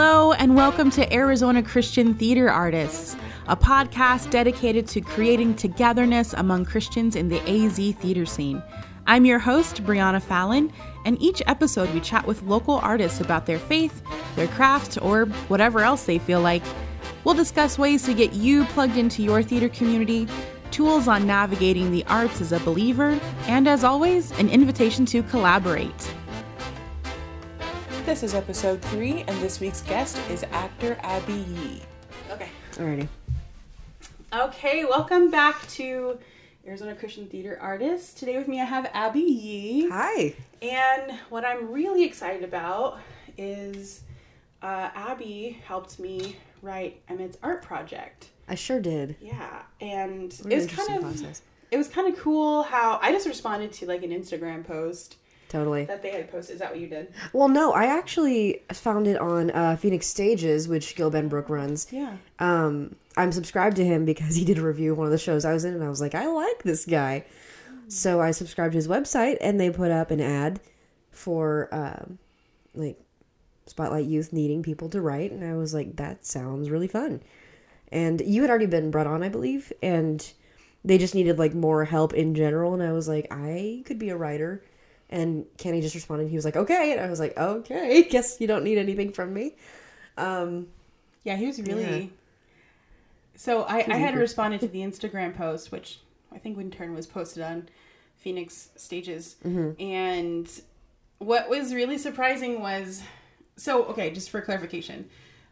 Hello, and welcome to Arizona Christian Theater Artists, a podcast dedicated to creating togetherness among Christians in the AZ theater scene. I'm your host, Brianna Fallon, and each episode we chat with local artists about their faith, their craft, or whatever else they feel like. We'll discuss ways to get you plugged into your theater community, tools on navigating the arts as a believer, and as always, an invitation to collaborate. This is episode three, and this week's guest is actor Abby Yee. Okay. Alrighty. Okay, welcome back to Arizona Christian Theater Artists. Today with me I have Abby Yee. Hi. And what I'm really excited about is uh, Abby helped me write Emmett's art project. I sure did. Yeah, and Really it was kind of process. it was kind of cool how I just responded to like an Instagram post Totally. that they had posted. Is that what you did? Well, no, I actually found it on uh, Phoenix Stages, which Gil Benbrook runs. Yeah. Um, I'm subscribed to him because he did a review of one of the shows I was in, and I was like, I like this guy. So I subscribed to his website, and they put up an ad for um, like Spotlight Youth needing people to write, and I was like, that sounds really fun. And you had already been brought on, I believe, and they just needed like more help in general, and I was like, I could be a writer. And Kenny just responded. He was like, "Okay," and I was like, "Okay, guess you don't need anything from me." Um, Yeah, he was really. Yeah. So I, I had responded to the Instagram post, which I think in turn was posted on Phoenix Stages. Mm-hmm. And what was really surprising was so, okay, just for clarification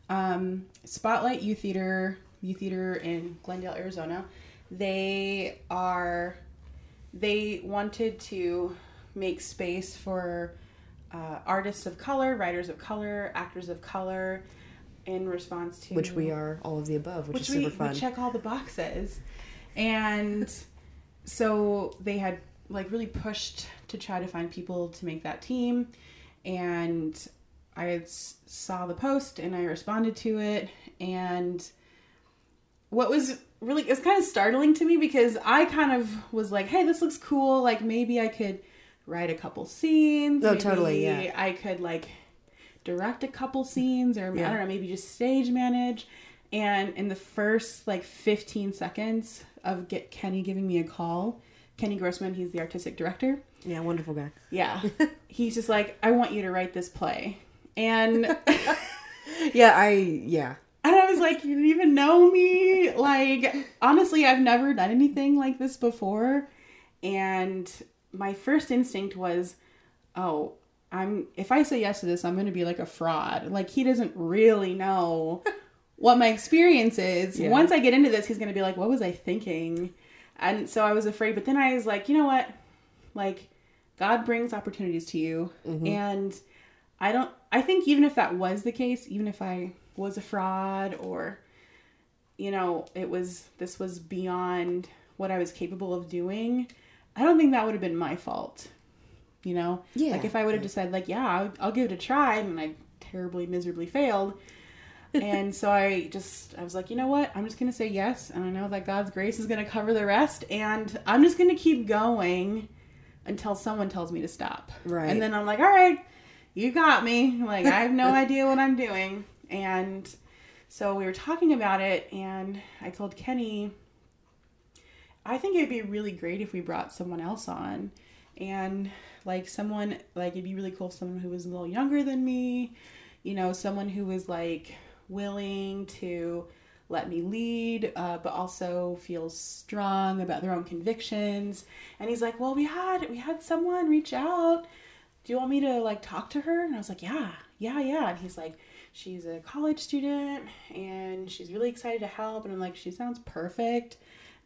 um, Spotlight Youth Theater, Youth Theater in Glendale, Arizona, they are, they wanted to make space for uh, artists of color, writers of color, actors of color in response to which we are all of the above, which, which is we, super fun. we check all the boxes. And so they had like really pushed to try to find people to make that team. And i saw the post and i responded to it. And what was really it was kind of startling to me because i kind of was like hey this looks cool. Like maybe i could write a couple scenes Oh, maybe totally, yeah. i could like direct a couple scenes or i don't know maybe just stage manage and in the first like 15 seconds of get kenny giving me a call kenny grossman he's the artistic director yeah, wonderful guy. yeah he's just like i want you to write this play and Yeah, I yeah. And I was like, you didn't even know me. Like, honestly, I've never done anything like this before. And my first instinct was, oh, I'm if I say yes to this, I'm going to be like a fraud. Like, he doesn't really know what my experience is. Yeah. Once I get into this, he's going to be like, what was I thinking? And so I was afraid. But then I was like, you know what? Like, God brings opportunities to you. Mm-hmm. And I don't, I think even if that was the case, even if I was a fraud or, you know, it was, this was beyond what I was capable of doing, I don't think that would have been my fault. You know? Yeah. Like if I would have decided, like, yeah, I'll, I'll give it a try and I terribly, miserably failed. and so I just, I was like, you know what? I'm just going to say yes. And I know that God's grace is going to cover the rest. And I'm just going to keep going until someone tells me to stop. Right. And then I'm like, all right, you got me. Like, I have no idea what I'm doing. And so we were talking about it, and I told Kenny, I think it'd be really great if we brought someone else on. And like someone, like, it'd be really cool if someone who was a little younger than me, you know, someone who was like willing to let me lead, uh, but also feels strong about their own convictions. And he's like, "Well, we had we had someone reach out. Do you want me to like talk to her?" And I was like, "Yeah, yeah, yeah." And he's like, "She's a college student and she's really excited to help." And I'm like, "She sounds perfect."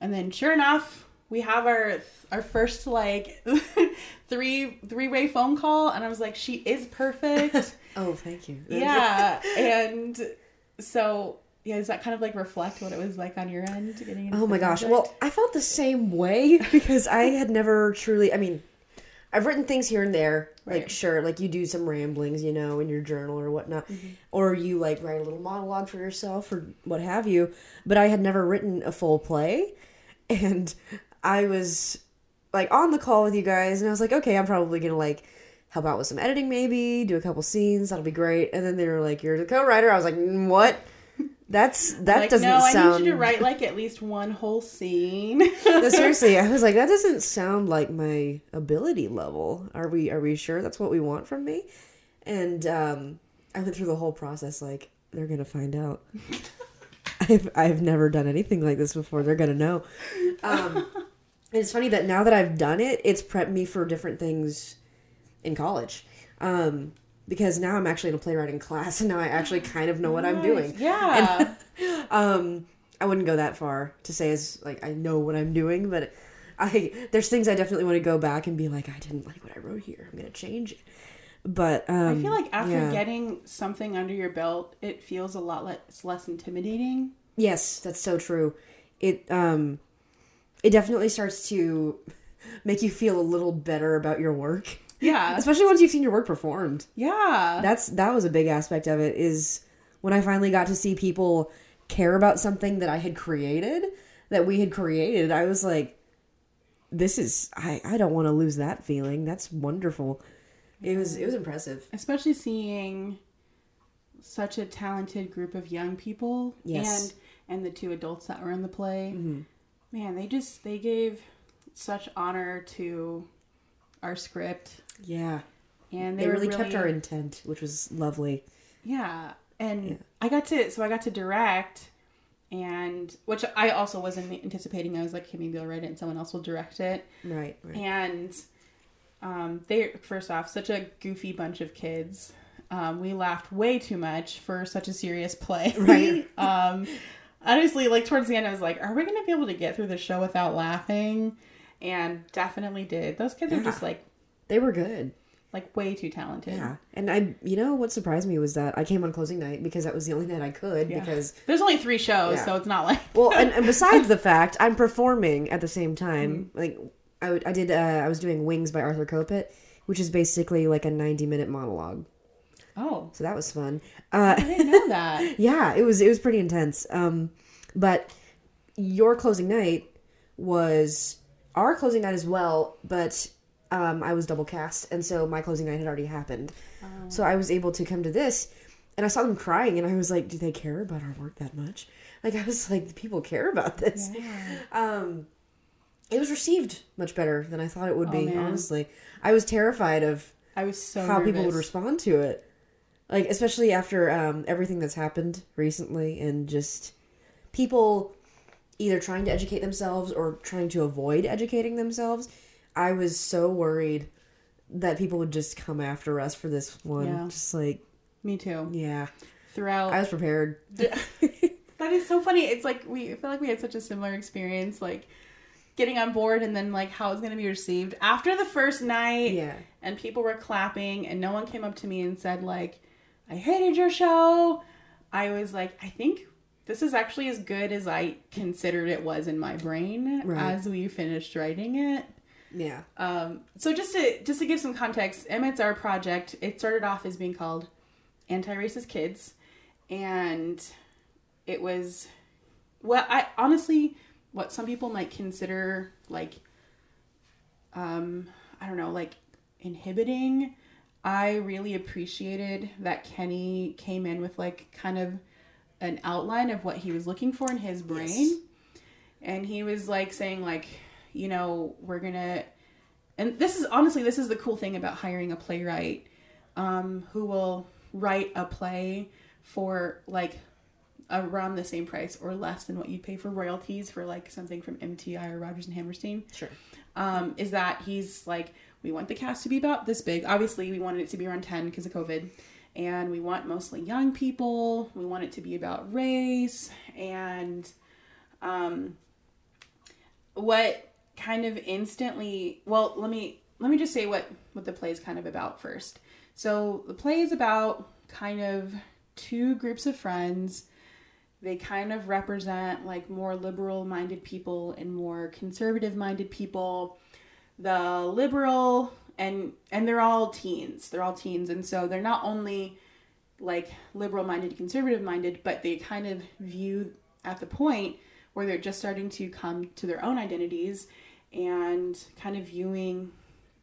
And then, sure enough, we have our our first like three three way phone call, and I was like, "She is perfect." Oh, thank you. yeah and so yeah does that kind of like reflect what it was like on your end getting into Oh my gosh. project? Well, I felt the same way because I had never truly. I mean, I've written things here and there. Like, Right. Mm-hmm. sure, like you do some ramblings, you know, in your journal or whatnot, or you like write a little monologue for yourself or what have you. But I had never written a full play, and I was like on the call with you guys, and I was like, okay, I'm probably gonna like help out with some editing, maybe do a couple scenes. That'll be great. And then they were like, "You're the co-writer." I was like, "Mm, "What? That's that like, doesn't sound. no. I need you to write like at least one whole scene. No, seriously, I was like, that doesn't sound like my ability level. Are we are we sure that's what we want from me? And um, I went through the whole process like they're gonna find out. I've I've never done anything like this before. They're gonna know. Um, and it's funny that now that I've done it, it's prepped me for different things in college. Um, because now I'm actually in a playwriting class, and now I actually kind of know what I'm doing. Yeah. um i wouldn't go that far to say as like i know what i'm doing but i there's things i definitely want to go back and be like i didn't like what i wrote here i'm gonna change it but um I feel like after yeah. getting something under your belt, it feels a lot less less intimidating. Yes that's so true. It um it definitely starts to make you feel a little better about your work. Yeah. especially once you've seen your work performed. Yeah. that's that was a big aspect of it is when i finally got to see people care about something that i had created that we had created i was like this is i i don't want to lose that feeling. That's wonderful. It was it was impressive. Especially seeing such a talented group of young people. Yes. and and the two adults that were in the play. Mm-hmm. Man, they just they gave such honor to our script yeah and they, they, were really, kept our intent which was lovely Yeah, and I got to so I got to direct, and which I also wasn't anticipating. I was like, okay, maybe I'll write it and someone else will direct it. right right And um, they first off, such a goofy bunch of kids. Um, we laughed way too much for such a serious play. Right. um, honestly, like towards the end, I was like, are we going to be able to get through the show without laughing? And definitely did. Those kids are just like they were good like way too talented. yeah and i you know what surprised me was that i came on closing night because that was the only night i could Yeah. because There's only three shows, Yeah. so it's not like well and, and besides the fact i'm performing at the same time Mm-hmm. like I, I did uh, i was doing wings by arthur kopit which is basically like a 90 minute monologue oh, so that was fun. Uh, I didn't know that. yeah it was it was pretty intense. Um but your closing night was our closing night as well but um i was double cast and so my closing night had already happened. So i was able to come to this and i saw them crying and i was like do they care about our work that much? Like i was like people care about this. Um it was received much better than i thought it would Oh, be man. honestly. I was terrified of I was so how people would respond to it like especially after um, everything that's happened recently and just people either trying to educate themselves or trying to avoid educating themselves i was so worried that people would just come after us for this one Yeah. just like Me too. yeah Throughout, i was prepared that is so funny. It's like we I feel like we had such a similar experience, like getting on board and then like how it's going to be received after the first night. yeah and people were clapping and no one came up to me and said like i hated your show. I was like i think this is actually as good as i considered it was in my brain Right. as we finished writing it. Yeah. Um, so just to just to give some context emmett's art project it started off as being called anti-racist kids. And it was well i honestly what some people might consider like um i don't know like inhibiting i really appreciated that kenny came in with like kind of an outline of what he was looking for in his brain. Yes. and he was like saying like you know we're gonna and this is honestly this is the cool thing about hiring a playwright um, who will write a play for like around the same price or less than what you'd pay for royalties for like something from MTI or Rodgers and Hammerstein. Sure. Um, is that he's like, we want the cast to be about this big. Obviously, we wanted it to be around 10 because of COVID. And we want mostly young people. We want it to be about race. And um, what kind of instantly, well, let me let me just say what what the play is kind of about first. So the play is about kind of two groups of friends they kind of represent like more liberal minded people and more conservative minded people the liberal and and they're all teens. They're all teens. And so they're not only like liberal minded conservative minded but they kind of view at the point where they're just starting to come to their own identities and kind of viewing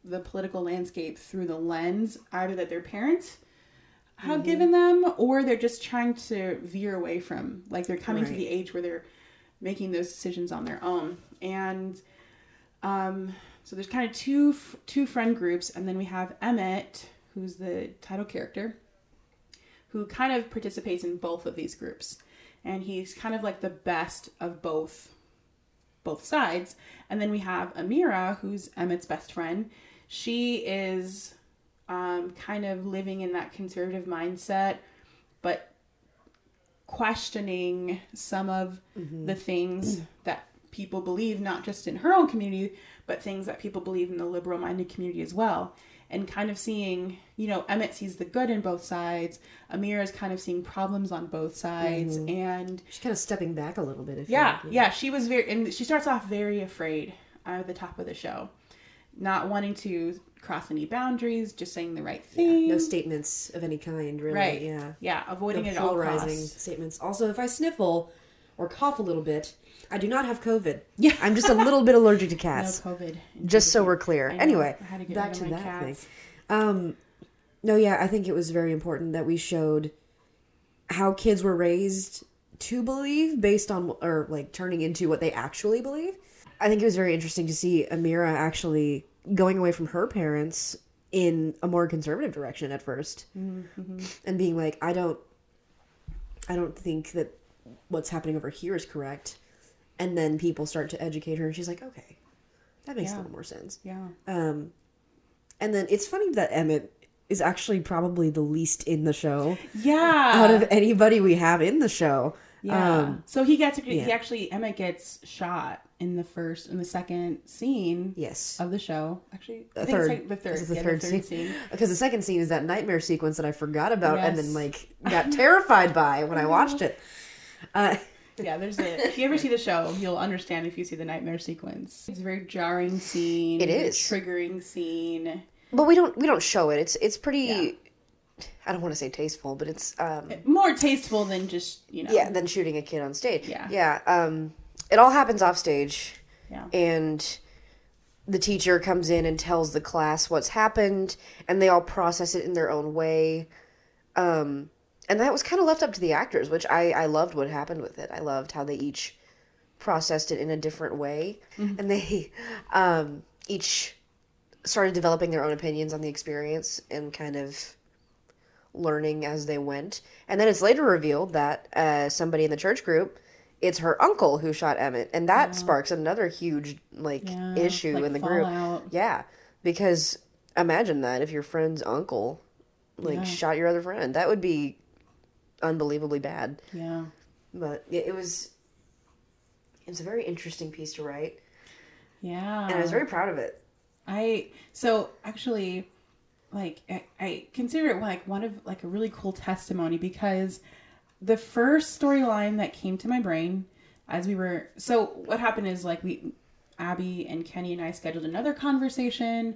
the political landscape through the lens either that their parents have Mm-hmm. given them or they're just trying to veer away from like they're coming to the age where they're making those decisions on their own. And um so there's kind of two f- two friend groups and then we have emmett who's the title character who kind of participates in both of these groups. And he's kind of like the best of both both sides. And then we have amira who's emmett's best friend. She is um, kind of living in that conservative mindset but questioning some of the things that people believe not just in her own community but things that people believe in the liberal minded community as well and kind of seeing you know emmett sees the good in both sides amira is kind of seeing problems on both sides mm-hmm. and She's kind of stepping back a little bit. If yeah you, yeah she was very and she starts off very afraid at the top of the show not wanting to cross any boundaries just saying the right thing No statements of any kind, really. right Yeah. yeah avoiding No it all polarizing statements. Also, if I sniffle or cough a little bit, I do not have COVID. Yeah. I'm just a little bit allergic to no cats. covid just so we're clear. Anyway, to back to that thing. Um, no, yeah, I think it was very important that we showed how kids were raised to believe based on, or like turning into what they actually believe. I think it was very interesting to see Amira actually going away from her parents in a more conservative direction at 1st Mm-hmm. and being like, I don't, I don't think that what's happening over here is correct. And then people start to educate her, and she's like, okay, that makes a little more sense. yeah Um, and then it's funny that Emmett is actually probably the least in the show yeah out of anybody we have in the show. Yeah. Um, so he gets he yeah. actually Emmett gets shot in the first in the second scene yes. of the show. Actually, I The think third. like the third. The yeah, third the third scene. scene. Because the second scene is that nightmare sequence that I forgot about and then like got terrified by when I watched it. Uh, Yeah, there's a. If you ever see the show, you'll understand if you see the nightmare sequence. It's a very jarring scene. It is triggering scene. but we don't we don't show it. It's it's pretty. Yeah. I don't want to say tasteful, but it's um, More tasteful than just you know. yeah than shooting a kid on stage. Yeah. yeah. Um, it all happens off stage. Yeah. and the teacher comes in and tells the class what's happened and they all process it in their own way um, and that was kind of left up to the actors which I, I loved what happened with it. I loved how they each processed it in a different way. And they um, each started developing their own opinions on the experience and kind of learning as they went. And then it's later revealed that uh, somebody in the church group it's her uncle who shot emmett. And that sparks another huge like Yeah, issue like in the group. yeah because imagine that if your friend's uncle like Yeah. shot your other friend. That would be unbelievably bad Yeah. but yeah, it was it was a very interesting piece to write Yeah. and i was very proud of it I so actually like I, I consider it like one of like a really cool testimony because the first storyline that came to my brain as we were so what happened is like we Abby and Kenny and I scheduled another conversation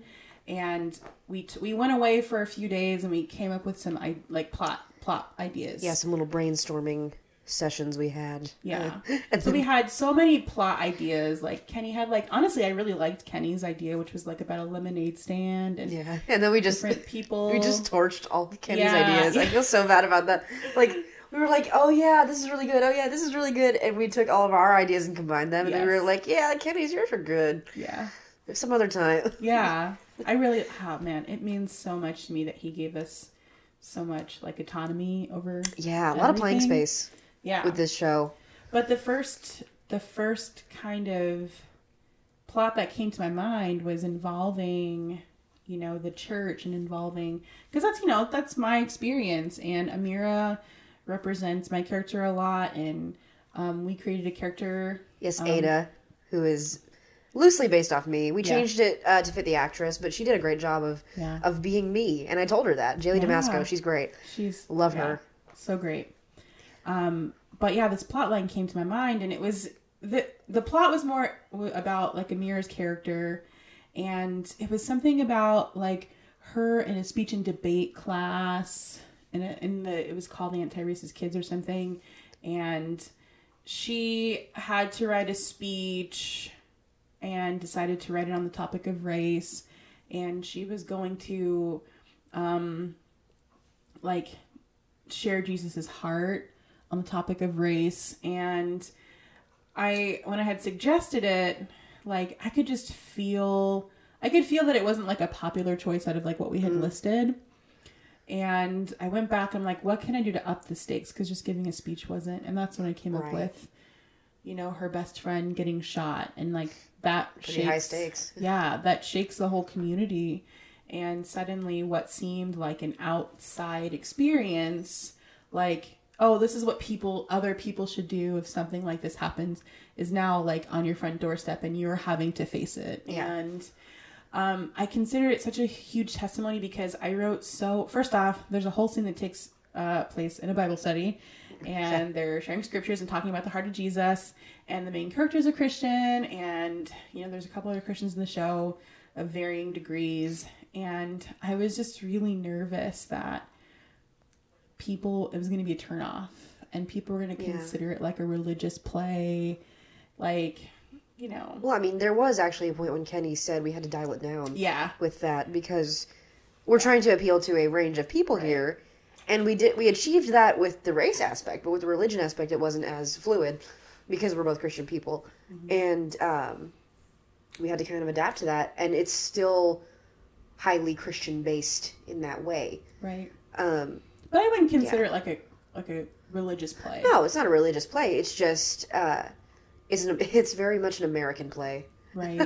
and we t- we went away for a few days and we came up with some I like plot plot ideas. yeah some little brainstorming sessions we had Yeah. Uh, and So we had so many plot ideas. Like Kenny had like honestly I really liked Kenny's idea, which was like about a lemonade stand and yeah and then we just people. we just torched all kenny's Yeah. ideas i feel so bad about that like we were like oh yeah this is really good oh yeah this is really good and we took all of our ideas and combined them and then we were like yeah kenny's yours are good Yeah. some other time Yeah. I really oh man, it means so much to me that he gave us so much like autonomy over yeah a lot of playing space yeah. with this show But the first the first kind of plot that came to my mind was involving you know the church and involving because that's you know that's my experience and Amira represents my character a lot and um, we created a character yes Um, ada who is loosely based off me we Yeah. changed it uh, to fit the actress but she did a great job of Yeah. of being me and i told her that jaylee Yeah. damasco she's great She's Love yeah, her. So great. Um, but yeah, this plot line came to my mind, and it was the the plot was more about like Amira's character, and it was something about like her in a speech and debate class, in a, in the it was called the anti racist kids or something, and she had to write a speech and decided to write it on the topic of race. And she was going to um like share Jesus's heart on the topic of race. And I when I had suggested it like I could just feel I could feel that it wasn't like a popular choice out of like what we had listed. And I went back and I'm like what can I do to up the stakes? Cuz just giving a speech wasn't. And that's when I came up with you know her best friend getting shot and like that Pretty high stakes. yeah, that shakes the whole community. And suddenly, what seemed like an outside experience, like, oh, this is what people, other people should do if something like this happens, is now like on your front doorstep and you're having to face it. Yeah. And um, I consider it such a huge testimony because I wrote so, first off, there's a whole scene that takes uh, place in a Bible study. And they're sharing scriptures and talking about the heart of Jesus. And the main character is a Christian. And, you know, there's a couple other Christians in the show of varying degrees. And I was just really nervous that people, it was going to be a turnoff. And people were going to Yeah. consider it like a religious play. Like, you know. Well, I mean, there was actually a point when Kenny said we had to dial it down Yeah. with that because we're trying to appeal to a range of people here, and we did we achieved that with the race aspect, but with the religion aspect, it wasn't as fluid because we're both Christian people, and um, we had to kind of adapt to that, and it's still highly Christian based in that way. Right. Um, But I wouldn't consider it like a like a religious play. no, it's not a religious play. It's just uh, it's an, it's very much an American play. Right.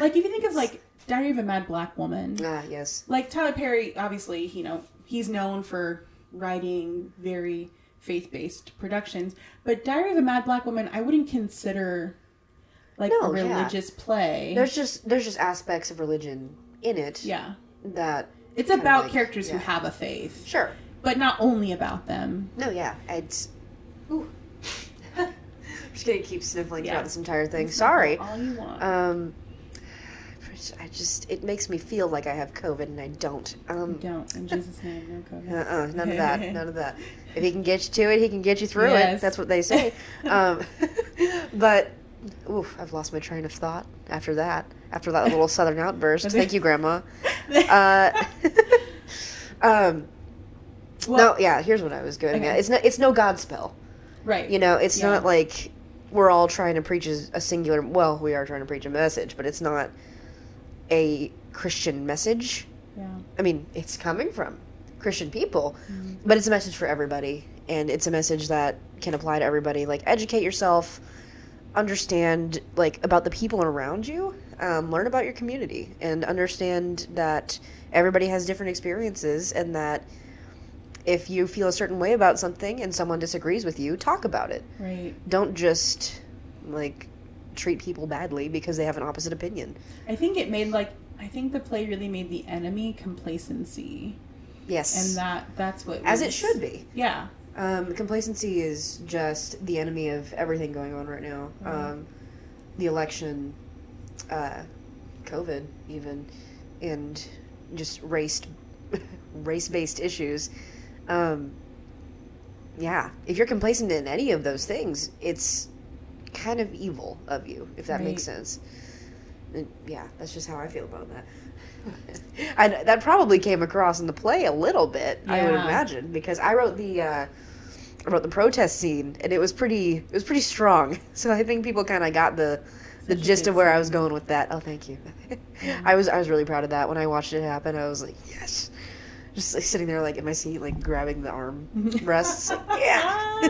like if you think of like Diary of a Mad Black Woman, Ah, yes. like Tyler Perry, obviously, you know, he's known for writing very faith based productions. But Diary of a Mad Black Woman, I wouldn't consider like No, a yeah. religious play. There's just there's just aspects of religion in it yeah. that It's about like- characters who have a faith, sure but not only about them. no yeah it's ooh. I'm just gonna keep sniffling Yeah. throughout this entire thing sorry All you want. um I just it makes me feel like I have COVID and I don't um Don't. In Jesus' name, no COVID. uh-uh, none of that none of that if he can get you to it he can get you through it that's what they say um but oof I've lost my train of thought after that after that little southern outburst thank you grandma uh um Well, no, yeah. Here's what I was getting Okay. at. It's no, it's no Godspell. Right. You know, it's Yeah. not like we're all trying to preach a, a singular. Well, we are trying to preach a message, but it's not a Christian message. Yeah. I mean, it's coming from Christian people, Mm-hmm. but it's a message for everybody, and it's a message that can apply to everybody. Like, educate yourself, understand like about the people around you, um, learn about your community, and understand that everybody has different experiences, and that if you feel a certain way about something and someone disagrees with you, talk about it. Right. Don't just like treat people badly because they have an opposite opinion. I think it made like I think the play really made the enemy complacency, Yes, and that that's what as it should be. Yeah. Um, complacency is just the enemy of everything going on right now. Um, the election, uh, COVID, even, and just race race based issues. Um, yeah, if you're complacent in any of those things, it's kind of evil of you, if that makes sense. And yeah, that's just how I feel about that. I, that probably came across in the play a little bit, I would imagine, because I wrote the uh, I wrote the protest scene, and it was pretty it was pretty strong. So I think people kind of got the the Such gist of where I was going with that. Oh, thank you. I was I was really proud of that when I watched it happen. I was like, yes, just like sitting there like in my seat, like grabbing the arm rests. Like, yeah,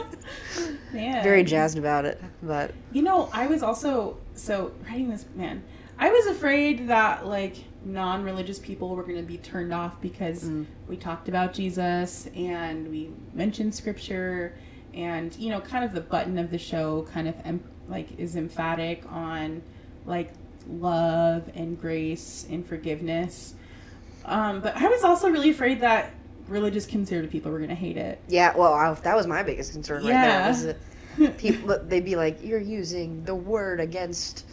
Very jazzed about it. But You know, I was also so writing this man. I was afraid that like non-religious people were going to be turned off because Mm. we talked about Jesus and we mentioned scripture and you know, kind of the button of the show kind of em- like is emphatic on like love and grace and forgiveness. Um, but I was also really afraid that religious conservative people were going to hate it. yeah, well, I, that was my biggest concern right there. Was that people they'd be like, you're using the word against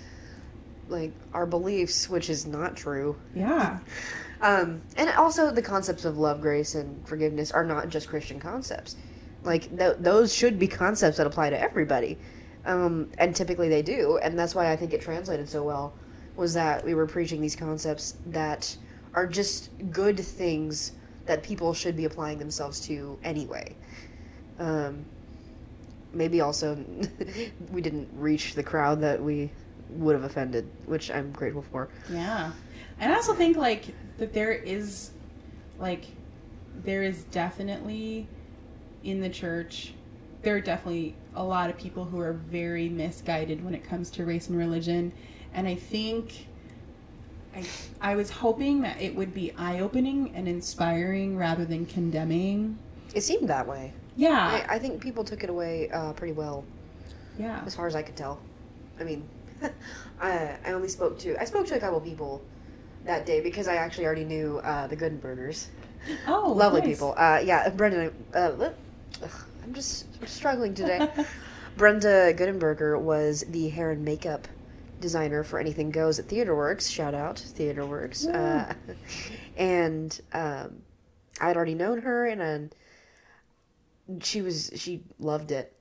like our beliefs, which is not true. Yeah. Um, and also, the concepts of love, grace, and forgiveness are not just Christian concepts. Like th- those should be concepts that apply to everybody, um, and typically they do. And that's why I think it translated so well. Was that we were preaching these concepts that are just good things that people should be applying themselves to anyway. Um, maybe also we didn't reach the crowd that we would have offended, which I'm grateful for. Yeah. And I also think like that there is like there is definitely in the church there are definitely a lot of people who are very misguided when it comes to race and religion and I think I, I was hoping that it would be eye-opening and inspiring rather than condemning. It seemed that way. Yeah. I, I think people took it away uh, pretty well, yeah. as far as I could tell. I mean, I, I only spoke to I spoke to a couple people that day because I actually already knew uh, the Goodenbergers. Oh, Lovely nice. people. Uh, yeah, Brenda. Uh, ugh, I'm just struggling today. Brenda Goodenberger was the hair and makeup designer for Anything Goes at Theater Works. Shout out Theater Works. Uh, and um, I had already known her, and um, she was she loved it.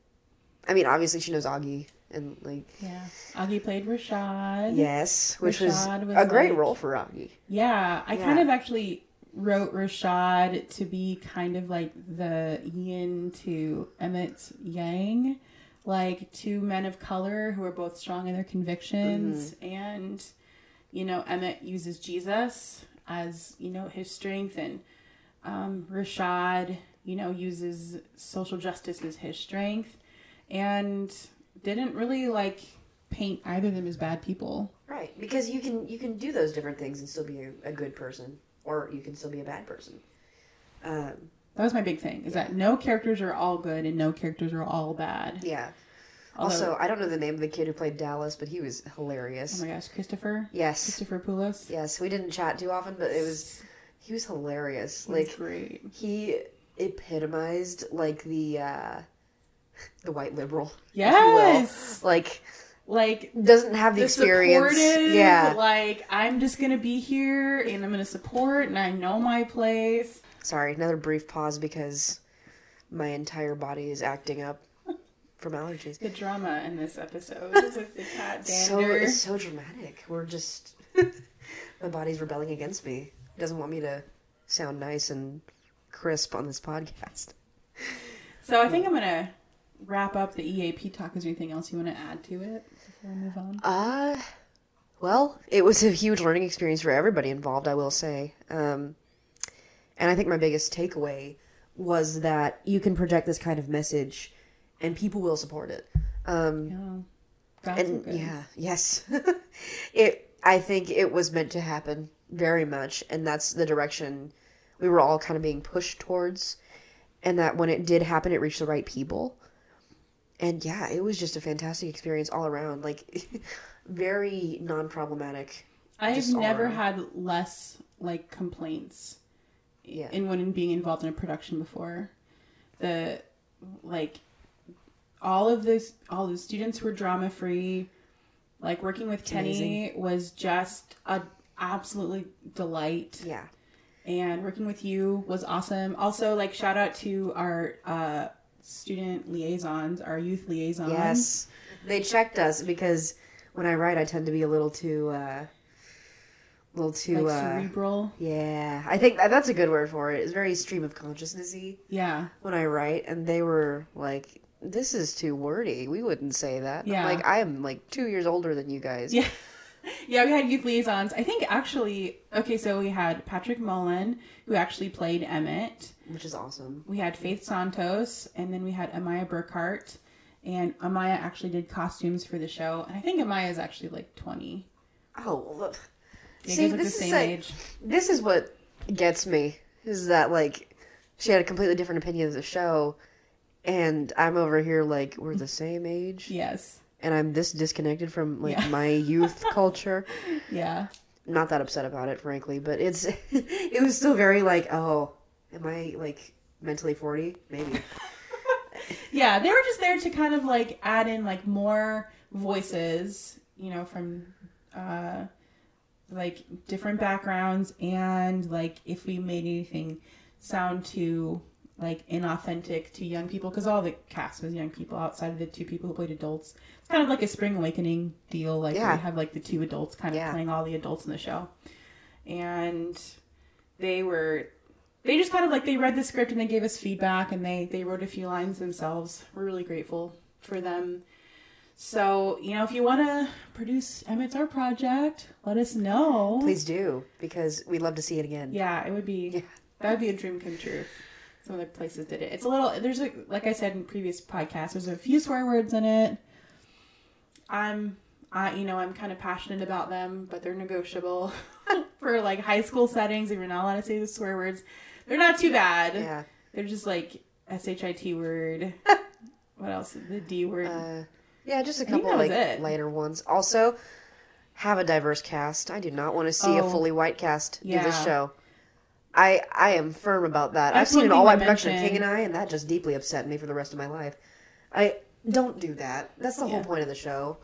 I mean, obviously she knows Augie, and like Yeah. Augie played Rashad. yes, which Rashad was, was a great like- role for Augie. Yeah, I Yeah. kind of actually wrote Rashad to be kind of like the yin to Emmett's yang, like two men of color who are both strong in their convictions, and you know Emmett uses Jesus as you know his strength, and um, Rashad you know uses social justice as his strength, and didn't really like paint either of them as bad people. Right, because you can you can do those different things and still be a, a good person, or you can still be a bad person. Um, That was my big thing. Is that no characters are all good and no characters are all bad. yeah. Although- also, I don't know the name of the kid who played Dallas, but he was hilarious. Oh my gosh, Christopher. yes, Christopher Poulos. yes. We didn't chat too often, but it was he was hilarious. Like Like great. he epitomized like the uh the white liberal. if you will. Yes. Like Like doesn't have the, experience. Yeah. Like I'm just gonna be here and I'm gonna support and I know my place. Sorry, another brief pause because my entire body is acting up from allergies. The drama in this episode with the cat So it's so dramatic. We're just my body's rebelling against me. It doesn't want me to sound nice and crisp on this podcast. So I think I'm gonna wrap up the EAP talk. Is there anything else you want to add to it before we move on? Uh well, it was a huge learning experience for everybody involved, I will say. Um and I think my biggest takeaway was that you can project this kind of message and people will support it. Um Yeah. That's and good. yeah yes it i think it was meant to happen very much and that's the direction we were all kind of being pushed towards and that when it did happen it reached the right people and yeah it was just a fantastic experience all around like very non-problematic I've never around. had less like complaints yeah in when being involved in a production before. The like all of this all the students were drama free. Like working with Kenny was just a absolutely delight yeah and working with you was awesome. Also like shout out to our uh student liaisons, our youth liaisons. yes they checked us because when i write i tend to be a little too uh a little too Like uh cerebral. Yeah, I think that- that's a good word for it. It's very stream of consciousnessy Yeah. when I write, and they were like, "This is too wordy. We wouldn't say that." I'm Yeah. like I am like two years older than you guys. Yeah. Yeah, we had youth liaisons. I think actually, okay, so we had Patrick Mullen, who actually played Emmett. which is awesome. We had Faith Santos, and then we had Amaya Burkhart. And Amaya actually did costumes for the show. And I think Amaya is actually like 20. Oh, look. You See, this is same like- age. This is what gets me is that like she had a completely different opinion of the show, and I'm over here like we're the same age, Yes. And I'm this disconnected from like Yeah. my youth culture. Yeah. not that upset about it, frankly, but it's it was still very like, oh, am I like mentally forty? Maybe. Yeah, they were just there to kind of like add in like more voices, you know, from uh like different backgrounds and like if we made anything sound too like inauthentic to young people because all the cast was young people outside of the two people who played adults. Kind of like a spring awakening deal like Yeah. you have like the two adults kind of Yeah. playing all the adults in the show. And they were they just kind of like they read the script and they gave us feedback and they they wrote a few lines themselves. We're really grateful for them. So, you know, if you want to produce Emmett's Art Project, let us know. Please do because we'd love to see it again. Yeah, it would be yeah. that would be a dream come true. Some other places did it. It's a little there's a like I said in previous podcasts, there's a few swear words in it. I'm I you know, I'm kind of passionate about them, but they're negotiable for like high school settings if you're not allowed to say the swear words. They're not too bad. Yeah. They're just like SHIT word. what else? The D word. Uh, yeah, just a couple like it. lighter ones. Also, have a diverse cast. I do not want to see a Oh, fully white cast do this show. I I am firm about that. I've seen an all white production of. King and I, and that just deeply upset me for the rest of my life. I don't do that. That's the whole point of the show.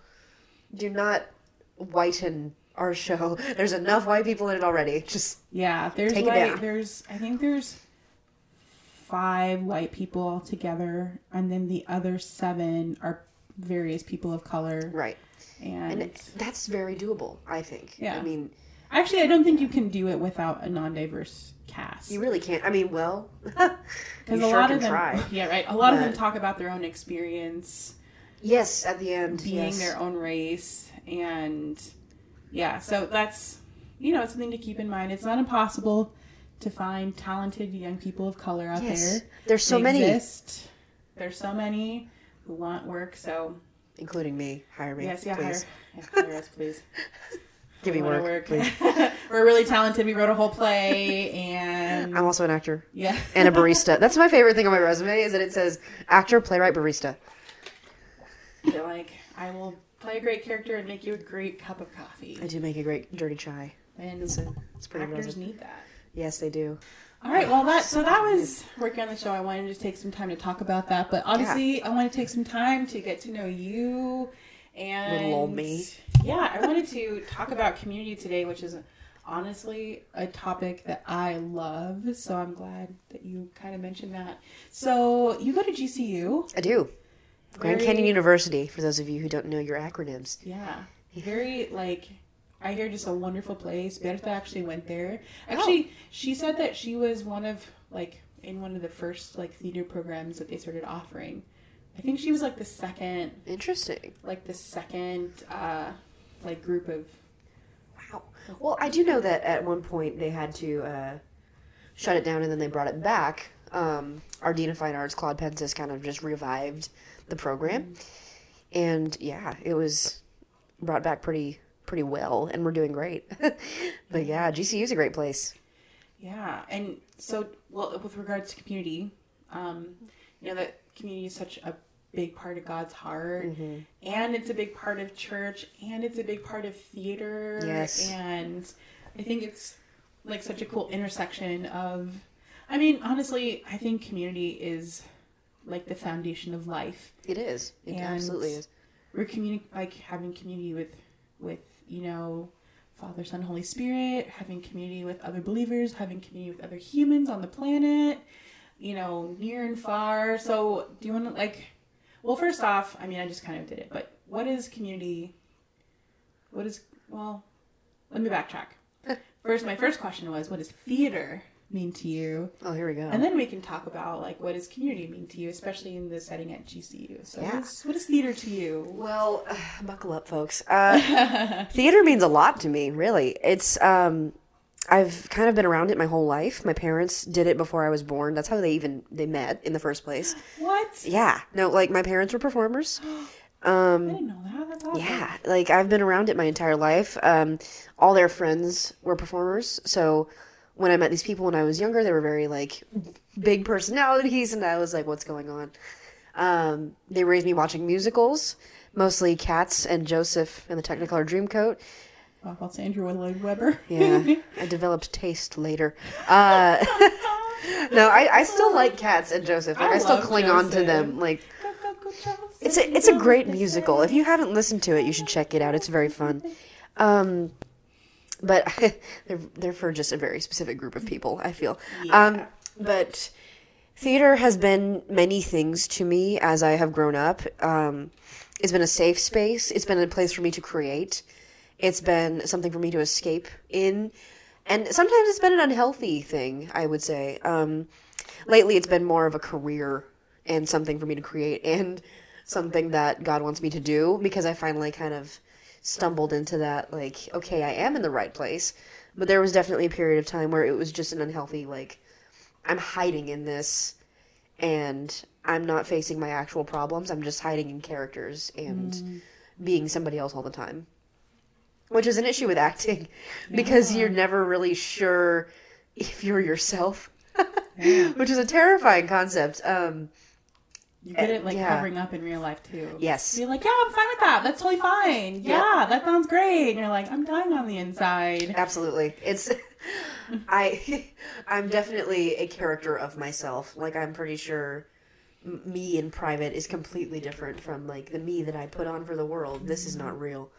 Do not whiten our show. There's enough white people in it already. Just yeah, there's take it like down. there's I think there's five white people all together, and then the other seven are various people of color. right, And, and that's very doable. I think. Yeah. I mean, actually, I don't think you can do it without a non-diverse cast. you really can't. I mean, well, Because sure a lot of them, try. yeah, right. A lot of them talk about their own experience Yes, at the end, being yes. their own race, and yeah, so that's you know something to keep in mind. It's not impossible to find talented young people of color out Yes. there. There's so They many. Exist. There's so many who want work. So including me. Hire me, yes, yeah, please. hire, yeah, hire us, please. Give me wanna work. please. We're really talented. We wrote a whole play, and I'm also an actor yeah, and a barista. That's my favorite thing on my resume is that it says actor, playwright, barista. They're like, I will play a great character and make you a great cup of coffee. I do make a great dirty chai. And It's, it's pretty actors impressive. need that. Yes, they do. All right, well that so that was working on the show. I wanted to take some time to talk about that, but obviously I want to take some time to get to know you and Little old me. Yeah, I wanted to talk about community today, which is honestly a topic that I love. So I'm glad that you kind of mentioned that. So you go to GCU, I do. Grand Very- Canyon University, for those of you who don't know your acronyms. yeah, very like. I hear just a wonderful place. Berta actually went there. Actually, she said that she was one of like in one of the first like theater programs that they started offering. I think she was like the second, Interesting. like the second, uh, like group of. Wow. Well, I do know that at one point they had to uh, shut it down and then they brought it back. Um, our Dean of Fine Arts, Claude Pensis, kind of just revived the program. And yeah, it was brought back pretty pretty well and we're doing great. but yeah, GCU is a great place. Yeah, and so well with regards to community, um, you know that community is such a big part of God's heart, mm-hmm. and it's a big part of church, and it's a big part of theater. Yes. and I think it's like such a cool intersection of. I mean, honestly, I think community is like the foundation of life. It is. It And- absolutely is. We're communi- like having community with with you know Father, Son, Holy Spirit, having community with other believers, having community with other humans on the planet, you know, near and far. So, do you want to like? Well, first off, I mean, I just kind of did it, but what is community? What is well? Let me backtrack. First, my first question was, what does theater mean to you? Oh, here we go. And then we can talk about like what does community mean to you, especially in the setting at GCU. So, Yeah. what, is, what is theater to you? Well, buckle up, folks. Uh, theater means a lot to me, really. It's um, I've kind of been around it my whole life. My parents did it before I was born. That's how they even they met in the first place. What? Yeah, no, like my parents were performers. I didn't know that. That's awesome. Yeah, like I've been around it my entire life. Um, all their friends were performers, so when I met these people when I was younger, they were very like big personalities, and I was like, "What's going on?" Um, they raised me watching musicals, mostly Cats and Joseph and the Technicolor Dreamcoat. Oh, that's Andrew Lloyd Webber. Yeah, I developed taste later. Uh, no, I, I still like Cats and Joseph. Like, I I, still cling on to them. Like it's a it's a great musical. If you haven't listened to it, you should check it out. It's very fun. Um, but they're they're for just a very specific group of people. I feel. Um, but theater has been many things to me as I have grown up. Um, it's been a safe space. It's been a place for me to create. It's been something for me to escape in. and sometimes it's been an unhealthy thing. I would say. Um, lately, it's been more of a career and something for me to create and something that God wants me to do because I finally kind of stumbled into that. Like, okay, I am in the right place, but there was definitely a period of time where it was just an unhealthy like. I'm hiding in this, and I'm not facing my actual problems. I'm just hiding in characters and being somebody else all the time. Which is an issue with acting because you're never really sure if you're yourself. Which is a terrifying concept. Um, you get it like Yeah. covering up in real life too. yes. You're like, yeah, I'm fine with that. That's totally fine. Yeah, that sounds great. And you're like, I'm dying on the inside. Absolutely. It's I I'm definitely a character of myself. Like I'm pretty sure me in private is completely different from like the me that I put on for the world. This is not real.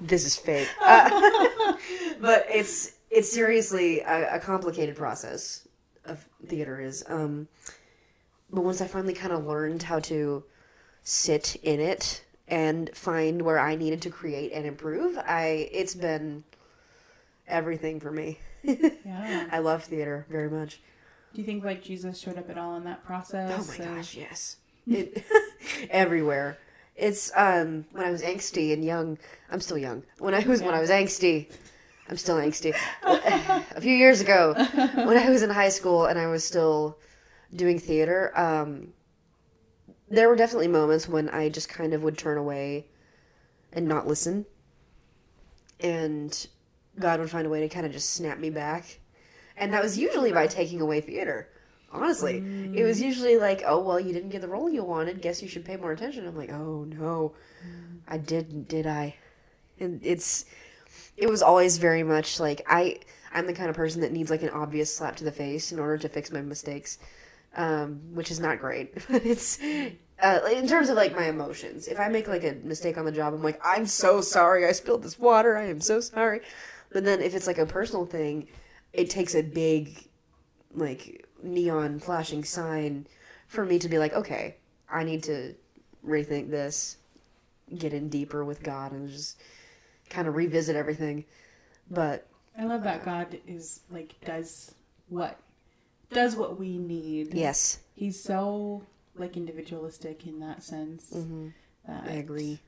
This, is, fake. Uh, but it's it's seriously a, a complicated process of theater is um but once I finally kind of learned how to sit in it and find where I needed to create and improve, I it's been everything for me. Yeah. I love theater very much. Do you think like Jesus showed up at all in that process? Oh my of- gosh, yes. It everywhere. It's um when I was angsty and young. I'm still young. When I was when I was angsty, I'm still angsty. a few years ago, when I was in high school and I was still doing theater, um there were definitely moments when I just kind of would turn away and not listen. And God would find a way to kind of just snap me back. And that was usually by taking away theater. Honestly, it was usually like, "Oh well, you didn't get the role you wanted. Guess you should pay more attention." I'm like, "Oh no, I didn't, did I?" And it's, it was always very much like I, I'm the kind of person that needs like an obvious slap to the face in order to fix my mistakes, um, which is not great. But it's, uh, in terms of like my emotions. If I make like a mistake on the job, I'm like, "I'm so sorry. I spilled this water. I am so sorry." But then if it's like a personal thing, it takes a big like neon flashing sign for me to be like, okay, I need to rethink this, get in deeper with God, and just kind of revisit everything. But I love that God is like does what does what we need. yes, He's so like individualistic in that sense. hmm That, I agree.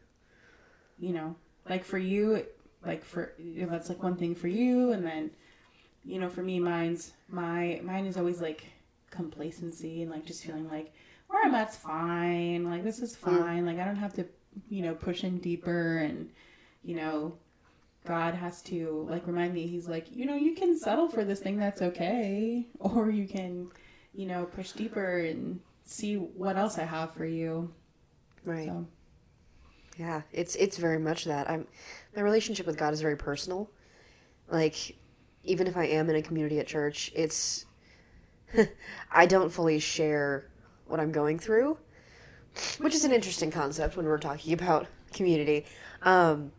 You know, like for you, like for you know, that's like one thing for you, and then you know, for me, mine's my mine is always like complacency and like just feeling like where I'm at's fine. Like this is mm-hmm. fine. Like I don't have to, you know, push in deeper and you know, God has to like remind me. He's like, you know, you can settle for this thing that's okay, or you can, you know, push deeper and see what else I have for you. Right. So Yeah, it's it's very much that. I'm my relationship with God is very personal. Like even if I am in a community at church, it's I don't fully share what I'm going through, which is an interesting concept when we're talking about community. Um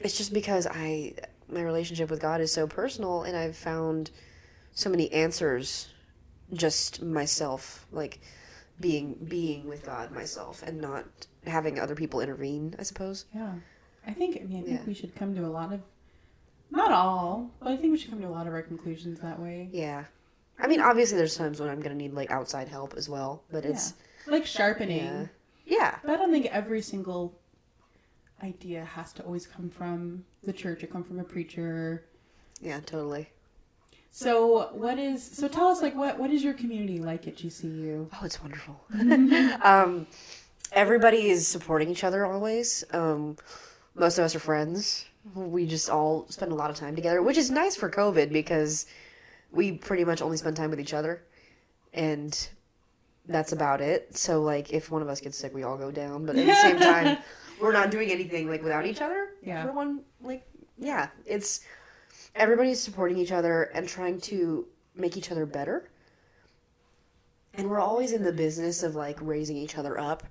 it's just because I my relationship with God is so personal and I've found so many answers just myself like being being with God myself and not having other people intervene, I suppose. yeah, I think I mean I think Yeah. we should come to a lot of, not all, but I think we should come to a lot of our conclusions that way. Yeah. I mean, obviously there's times when I'm going to need like outside help as well, but it's Like sharpening. yeah. Yeah. But I don't think every single idea has to always come from the church or come from a preacher. Yeah, totally. So what is so tell us like what what is your community like at GCU? Oh, it's wonderful. um everybody is supporting each other always. Um most of us are friends. We just all spend a lot of time together, which is nice for COVID because we pretty much only spend time with each other. And that's about it. So like if one of us gets sick, we all go down, but at the same time, we're not doing anything like without each other. Yeah. For one like yeah, it's everybody's supporting each other and trying to make each other better. And we're always in the business of like raising each other up.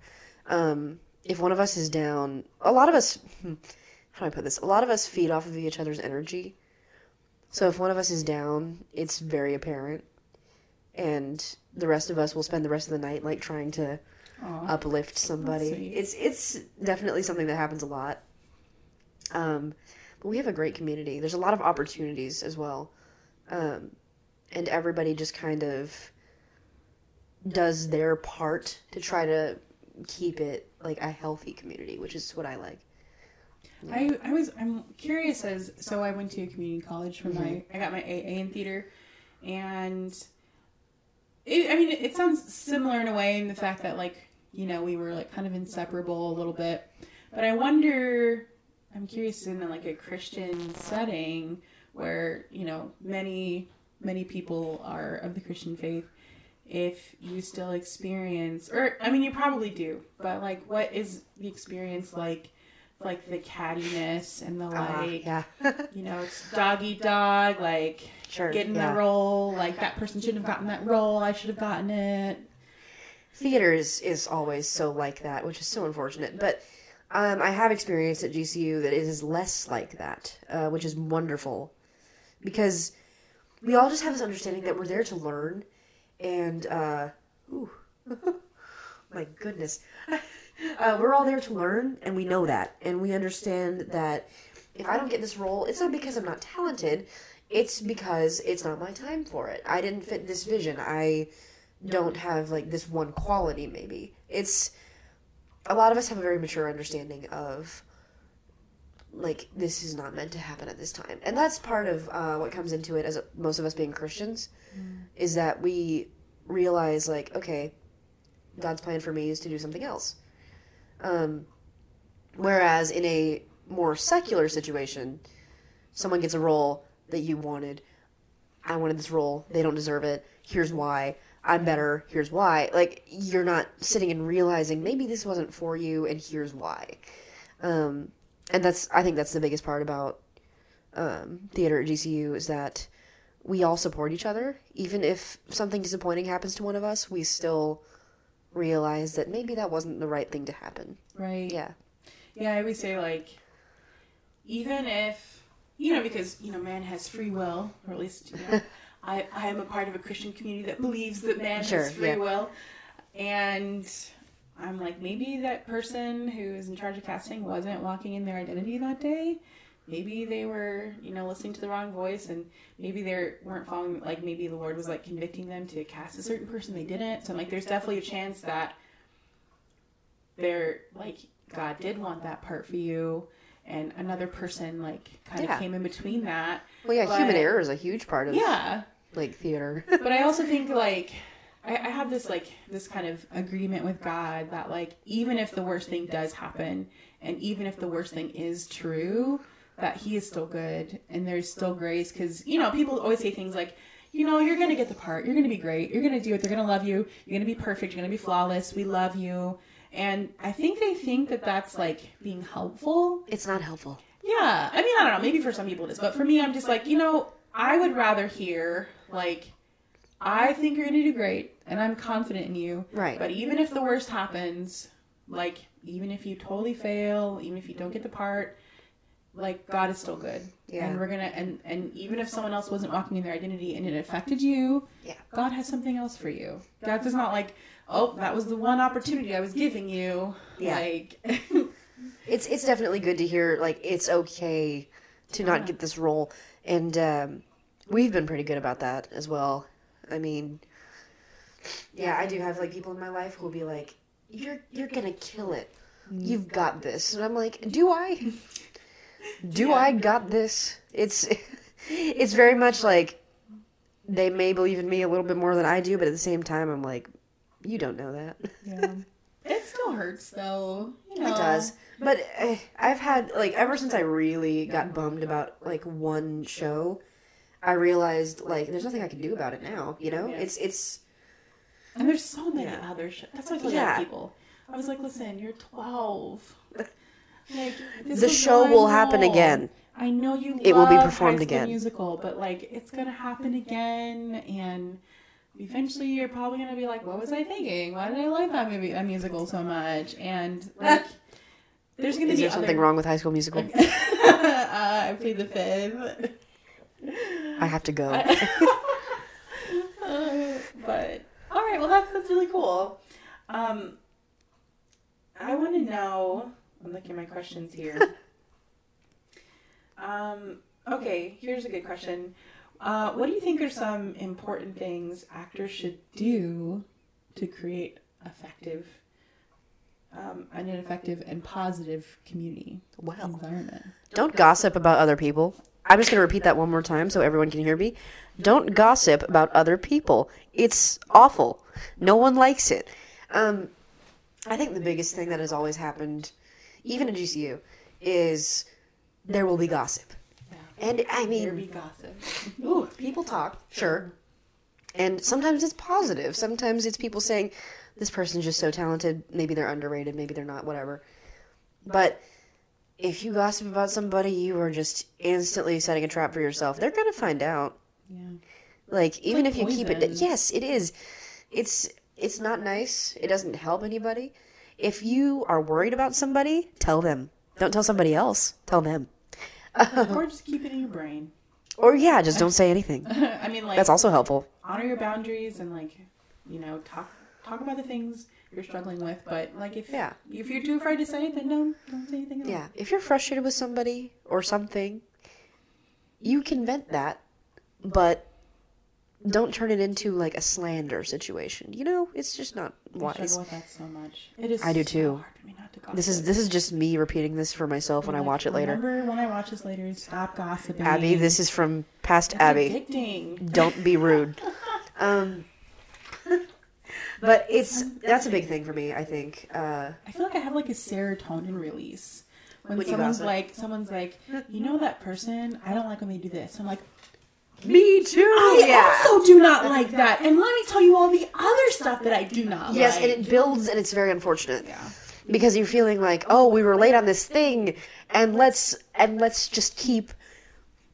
Um, if one of us is down, a lot of us, hmm, how do I put this? A lot of us feed off of each other's energy. So if one of us is down, it's very apparent. And the rest of us will spend the rest of the night like trying to Aw. uplift somebody. It's it's definitely something that happens a lot. Um, but we have a great community. There's a lot of opportunities as well. Um, and everybody just kind of does their part to try to keep it like a healthy community, which is what I like. I, I was I'm curious as so I went to a community college for my mm-hmm. I got my AA in theater. And it, I mean it sounds similar in a way in the fact that like you know we were like kind of inseparable a little bit. But I wonder I'm curious in like a Christian setting where you know many many people are of the Christian faith if you still experience or I mean you probably do but like what is the experience like like the cattiness and the Uh, like yeah. you know it's doggy dog like Sure, getting yeah. the role like that person shouldn't have gotten that role I should have gotten it theater is, is always so like that, which is so unfortunate. But um, I have experienced at GCU that it is less like that, uh, which is wonderful because we all just have this understanding that we're there to learn, and uh, ooh, my goodness, uh, we're all there to learn, and we know that, and we understand that if I don't get this role, it's not because I'm not talented. It's because it's not my time for it. I didn't fit this vision. I don't have like this one quality maybe it's a lot of us have a very mature understanding of like this is not meant to happen at this time and that's part of uh, what comes into it as a, most of us being christians is that we realize like okay god's plan for me is to do something else um, whereas in a more secular situation someone gets a role that you wanted i wanted this role they don't deserve it here's why I'm better, here's why. Like, you're not sitting and realizing maybe this wasn't for you, and here's why. Um, and that's, I think that's the biggest part about um, theater at GCU is that we all support each other. Even if something disappointing happens to one of us, we still realize that maybe that wasn't the right thing to happen. right Yeah. Yeah, I always say like, even if you know, because you know, man has free will, or at least you know, I I am a part of a Christian community that believes that man Sure, has free yeah. will, and I'm like, maybe that person who's in charge of casting wasn't walking in their identity that day. Maybe they were, you know, listening to the wrong voice, and maybe they weren't following. Like, maybe the Lord was like convicting them to cast a certain person they didn't. So, I'm like, there's definitely a chance that they're like God did want that part for you, and another person like kind of Yeah. came in between that. Well, yeah, But- human error is a huge part of Yeah, like theater. but I also think like I, I have this like this kind of agreement with God that like even if the worst thing does happen, and even if the worst thing is true, that He is still good and there's still grace. Because you know people always say things like. You know, you're gonna get the part. You're gonna be great. You're gonna do it. They're gonna love you. You're gonna be perfect. You're gonna be flawless. We love you. And I think they think that that's like being helpful. it's not helpful. Yeah, I mean, I don't know. Maybe for some people it is, but for me, I'm just like, you know, I would rather hear like, I think you're gonna do great, and I'm confident in you. Right. But even if the worst happens, like, even if you totally fail, even if you don't get the part, like God is still good. Yeah. And we're gonna and and even if someone else wasn't walking in their identity and it affected you, Yeah. God has something else for you. God is not like, oh, that was the one opportunity I was giving you. Yeah. Like, it's it's definitely good to hear like it's okay to not get this role and um, we've been pretty good about that as well i mean yeah i do have like people in my life who will be like you're you're gonna kill it you've got this and i'm like do i do Yeah. i got this it's it's very much like they may believe in me a little bit more than i do but at the same time i'm like you don't know that Yeah. It still hurts though. You know. It does. But uh, I've had like ever since I really got bummed about like one show, I realized like there's nothing I can do about it now. You know, Yeah. it's it's And there's so many Yeah. other sh- That's what I told Yeah. yeah. people. I was like, listen, you're 12. Like, the show will happen role. again. I know you. It will be performed High School again. Musical, but like, it's gonna happen again, and eventually you're probably gonna be like, what was I thinking? Why did I like that movie, that musical so much? And like, there's gonna Is be there other- something wrong with High School Musical? uh, I played the fifth. I have to go. Uh, but all right, well that's that's really cool. Um, I want to know. I'm looking at my questions here. Um, okay, here's a good question. Uh, what do you think are some important things actors should do to create effective, um, an effective and positive community Well, environment? don't gossip about other people. I'm just going to repeat that one more time so everyone can hear me. Don't gossip about other people. It's awful. No one likes it. Um, I think the biggest thing that has always happened, even in GCU, is there will be gossip. And I mean, There be gossip. Ooh, people talk, sure. And sometimes it's positive. Sometimes it's people saying, this person's just so talented. Maybe they're underrated. Maybe they're not, whatever. But if you gossip about somebody, you are just instantly setting a trap for yourself. They're going to find out. Yeah. Like, even like if you keep it. Yes, it is. It's. It's not nice. It doesn't help anybody. If you are worried about somebody, tell them. Don't tell somebody else. Tell them. or just keep it in your brain. Or yeah, just don't say anything. I mean, like That's also helpful. honor your boundaries and like, you know, talk talk about the things you're struggling with. But like, if Yeah. if you're too afraid to say it, then don't don't say anything. Yeah, if you're frustrated with somebody or something, you can vent that, but don't turn it into like a slander situation. You know, it's just not I wise. struggle with that so much. It is. I do so too. Hard for me not to gossip. This is this is just me repeating this for myself when I watch it later. Remember when I watch this later? Stop gossiping. Abby, this is from past It's Abby. addicting. Don't be rude. Um, but it's that's a big thing for me. I think. Uh, I feel like I have like a serotonin release when, When someone's like, someone's like, you know that person? I don't like when they do this. I'm like, me too. I also do not like that. And let me tell you all the other stuff that I do not Yes, like. and it builds, and it's very unfortunate. yeah. because you're feeling like oh we were late on this thing and let's and let's just keep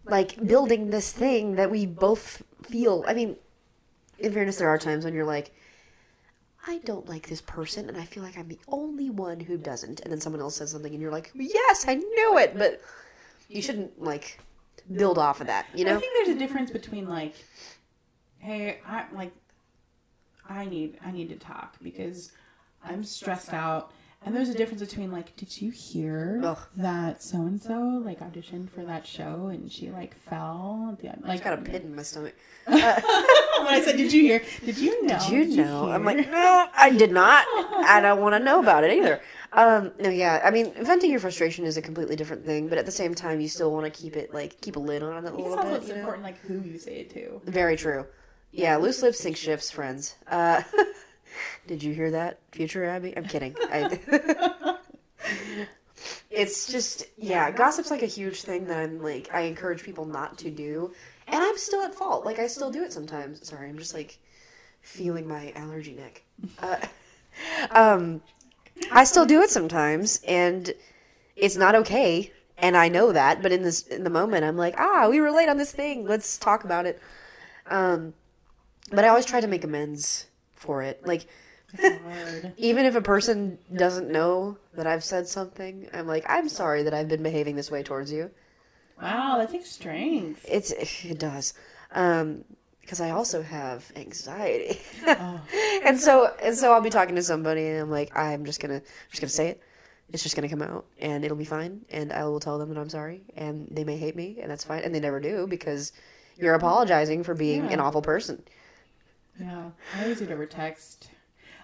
like building this thing that we both feel i mean in fairness there are times when you're like i don't like this person and i feel like i'm the only one who doesn't and then someone else says something and you're like yes i knew it but you shouldn't like build off of that you know, I think there's a difference between like, hey, I like, I need I need to talk because I'm stressed out. And there's a difference between like, did you hear Ugh. that so and so like auditioned for that show and she like fell? Yeah, i Like got a pit in my stomach when I said, did you hear? Did you know? Did you know? I'm like, no, I did not. I don't want to know about it either. Um, no, yeah. I mean, venting your frustration is a completely different thing, but at the same time, you still want to keep it like keep a lid on it a little bit. it's You know? important like who you say it to. Very true. Yeah, loose lips sink ships, friends. Uh, did you hear that, future Abby? I'm kidding. I, it's just yeah, gossip's like a huge thing that I'm like I encourage people not to do, and I'm still at fault. Like I still do it sometimes. Sorry, I'm just like feeling my allergy neck. Uh, um, I still do it sometimes, and it's not okay. And I know that, but in this in the moment, I'm like, ah, we relate on this thing. Let's talk about it. Um, but I always try to make amends for it. Like, even if a person doesn't know that I've said something, I'm like, I'm sorry that I've been behaving this way towards you. wow, that takes strength. It's it does, um, because I also have anxiety, Oh. and so and so I'll be talking to somebody and I'm like, I'm just gonna I'm just gonna say it. It's just gonna come out and it'll be fine, and I will tell them that I'm sorry, and they may hate me, and that's fine, and they never do because you're apologizing for being an awful person. Yeah, I always do it over text.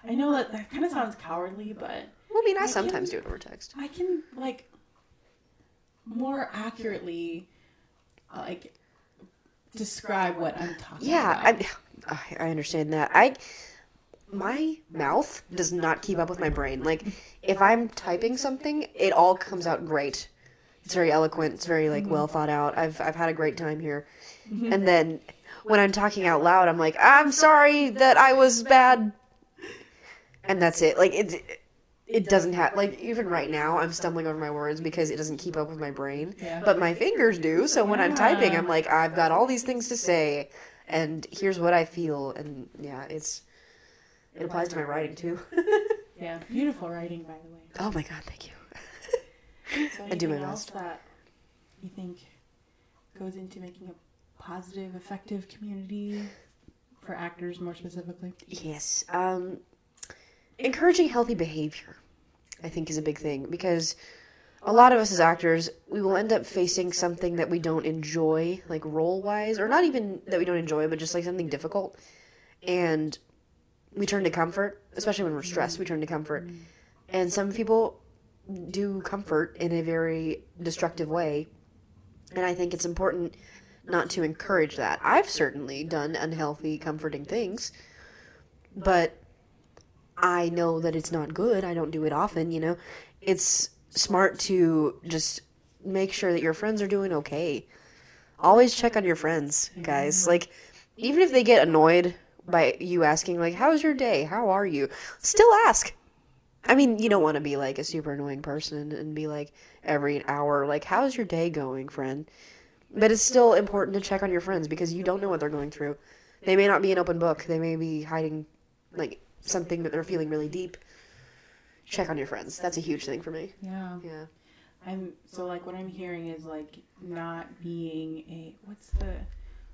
I know that that kind of sounds cowardly, but Well, I mean, I I sometimes can- do it over text. I can like more accurately uh, like describe what I'm talking Yeah, about. I, I understand that. I my mouth does not keep up with my brain. Like if I'm typing something, it all comes out great. It's very eloquent. It's very like well thought out. I've I've had a great time here. And then when I'm talking out loud, I'm like, I'm sorry that I was bad. And that's it. Like it it doesn't have like even right now I'm stumbling over my words because it doesn't keep up with my brain. Yeah. But my fingers do. So when I'm typing, I'm like, I've got all these things to say and here's what I feel and yeah, it's it applies to my writing too. yeah, beautiful writing, by the way. oh my god, thank you. So I do my best. that you think goes into making a positive, effective community for actors, more specifically? Yes. Um, encouraging healthy behavior, I think, is a big thing because a lot of us as actors, we will end up facing something that we don't enjoy, like role wise, or not even that we don't enjoy, but just like something difficult. And we turn to comfort, especially when we're stressed, we turn to comfort. And some people do comfort in a very destructive way. And I think it's important not to encourage that. I've certainly done unhealthy, comforting things, but I know that it's not good. I don't do it often, you know. It's smart to just make sure that your friends are doing okay. Always check on your friends, guys. Mm-hmm. Like, even if they get annoyed by you asking, like, how's your day? How are you? Still ask. I mean, you don't want to be like a super annoying person and be like every hour, like, how's your day going, friend? But it's still important to check on your friends because you don't know what they're going through. They may not be an open book. They may be hiding, like, something that they're feeling really deep. Check on your friends. That's a huge thing for me. Yeah. Yeah. I'm so like what I'm hearing is like not being a what's the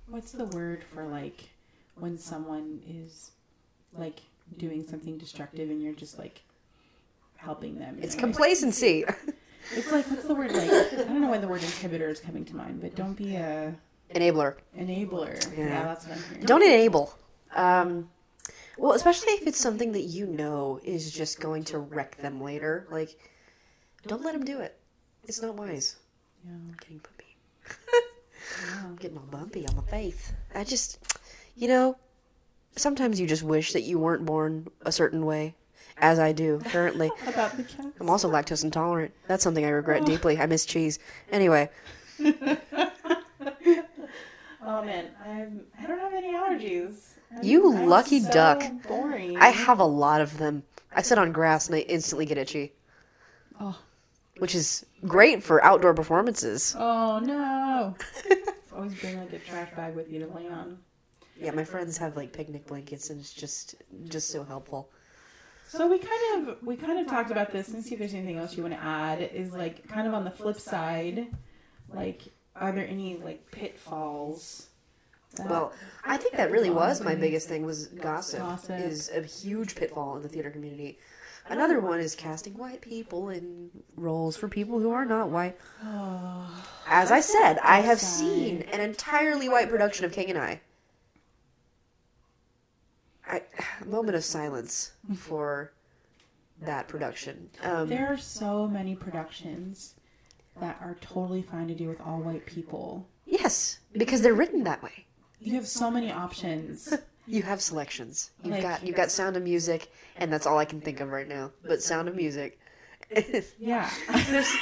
what's the word for like when someone is like doing something destructive and you're just like helping them. It's a way. complacency. It's like what's the word like I don't know why the word inhibitor is coming to mind, but don't be a Enabler. enabler. Yeah, Yeah. that's what I'm hearing. Don't enable. Um, well, especially if it's something that you know is just going to wreck them later. Like, don't let them do it. It's not wise. Yeah. I'm getting bumpy. Yeah. I'm getting all bumpy on my face. I just, you know, sometimes you just wish that you weren't born a certain way, as I do currently. About the cats. I'm also lactose intolerant. That's something I regret deeply. I miss cheese. Anyway, Oh man, I'm I don't have any allergies. I'm- You I'm lucky so duck. Boring. I have a lot of them. I sit on grass and I instantly get itchy, Oh. which is great for outdoor performances. Oh no! Always bring like a trash bag with you to lay on. Yeah, my friends have like picnic blankets, and it's just just so helpful. So we kind of we kind of talked about this and see if there's anything else you want to add. Is like kind of on the flip side, like are there any like pitfalls? Well, I think that really was my biggest thing was gossip, Gossip. is a huge pitfall in the theater community. Another one is casting white people in roles for people who are not white. As I said, I have seen an entirely white production of King and I. I a moment of silence for that production. Um, there are so many productions that are totally fine to do with all white people. yes, because they're written that way. You have so many options. You have selections. You've Like- got you've got Sound of Music, and that's all I can think of right now. But Sound of Music. Yeah. There's,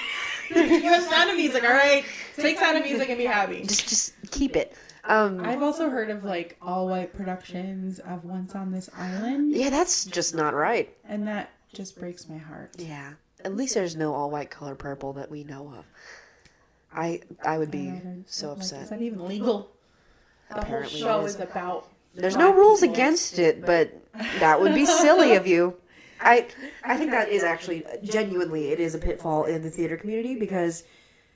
you have sound of music, all right? Take sound of music and be happy. just just keep it. Um, I've also heard of like all white productions of Once on This Island, yeah, that's just not right. and that just breaks my heart. Yeah, at least there's no all white color purple that we know of. I I would be God, so like, upset. Is that even legal? The Apparently whole show it is. is about. There's no rules against it, but that would be silly of you. I I think that is actually genuinely it is a pitfall in the theater community because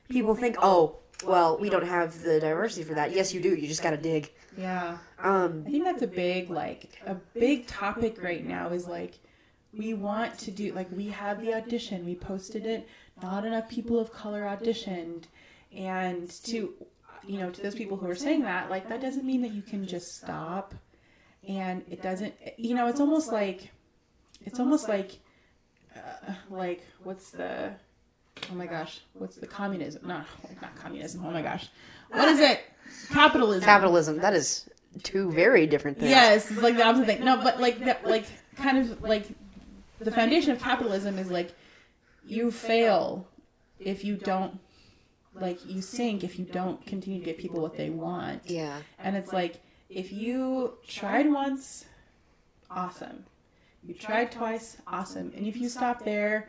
people think, oh, well, we don't have the diversity for that. Yes, you do. You just got to dig. Yeah, Um, I think that's a big like a big topic right now. Is like we want to do like we have the audition, we posted it. Not enough people of color auditioned, and to you know to those people who are saying that like that doesn't mean that you can just stop, and it doesn't you know it's almost like it's almost like uh, like what's the oh my gosh what's the communism not not communism oh my gosh what is it capitalism capitalism. That is two very different things. Yes, it's like the opposite thing. No, but like that, like kind of like the foundation of capitalism is like you fail if you don't like you sink if you don't continue to give people what they want. Yeah. And it's like if you tried once, awesome. You tried twice, awesome. And if you stop there,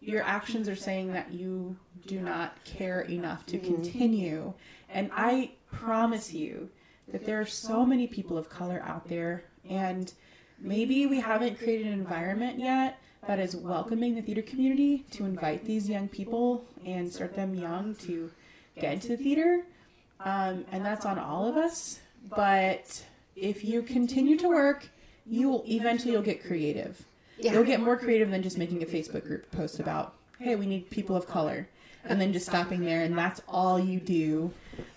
your actions are saying that you do not care enough to continue. And I promise you that there are so many people of color out there, and maybe we haven't created an environment yet that is welcoming the theater community to invite these young people and start them young to get into the theater. Um, and that's on all of us. But if you continue to work, you will eventually you'll get creative. Yeah. You'll get more creative than just making a Facebook group post about hey, we need people of color, and then just stopping there, and that's all you do.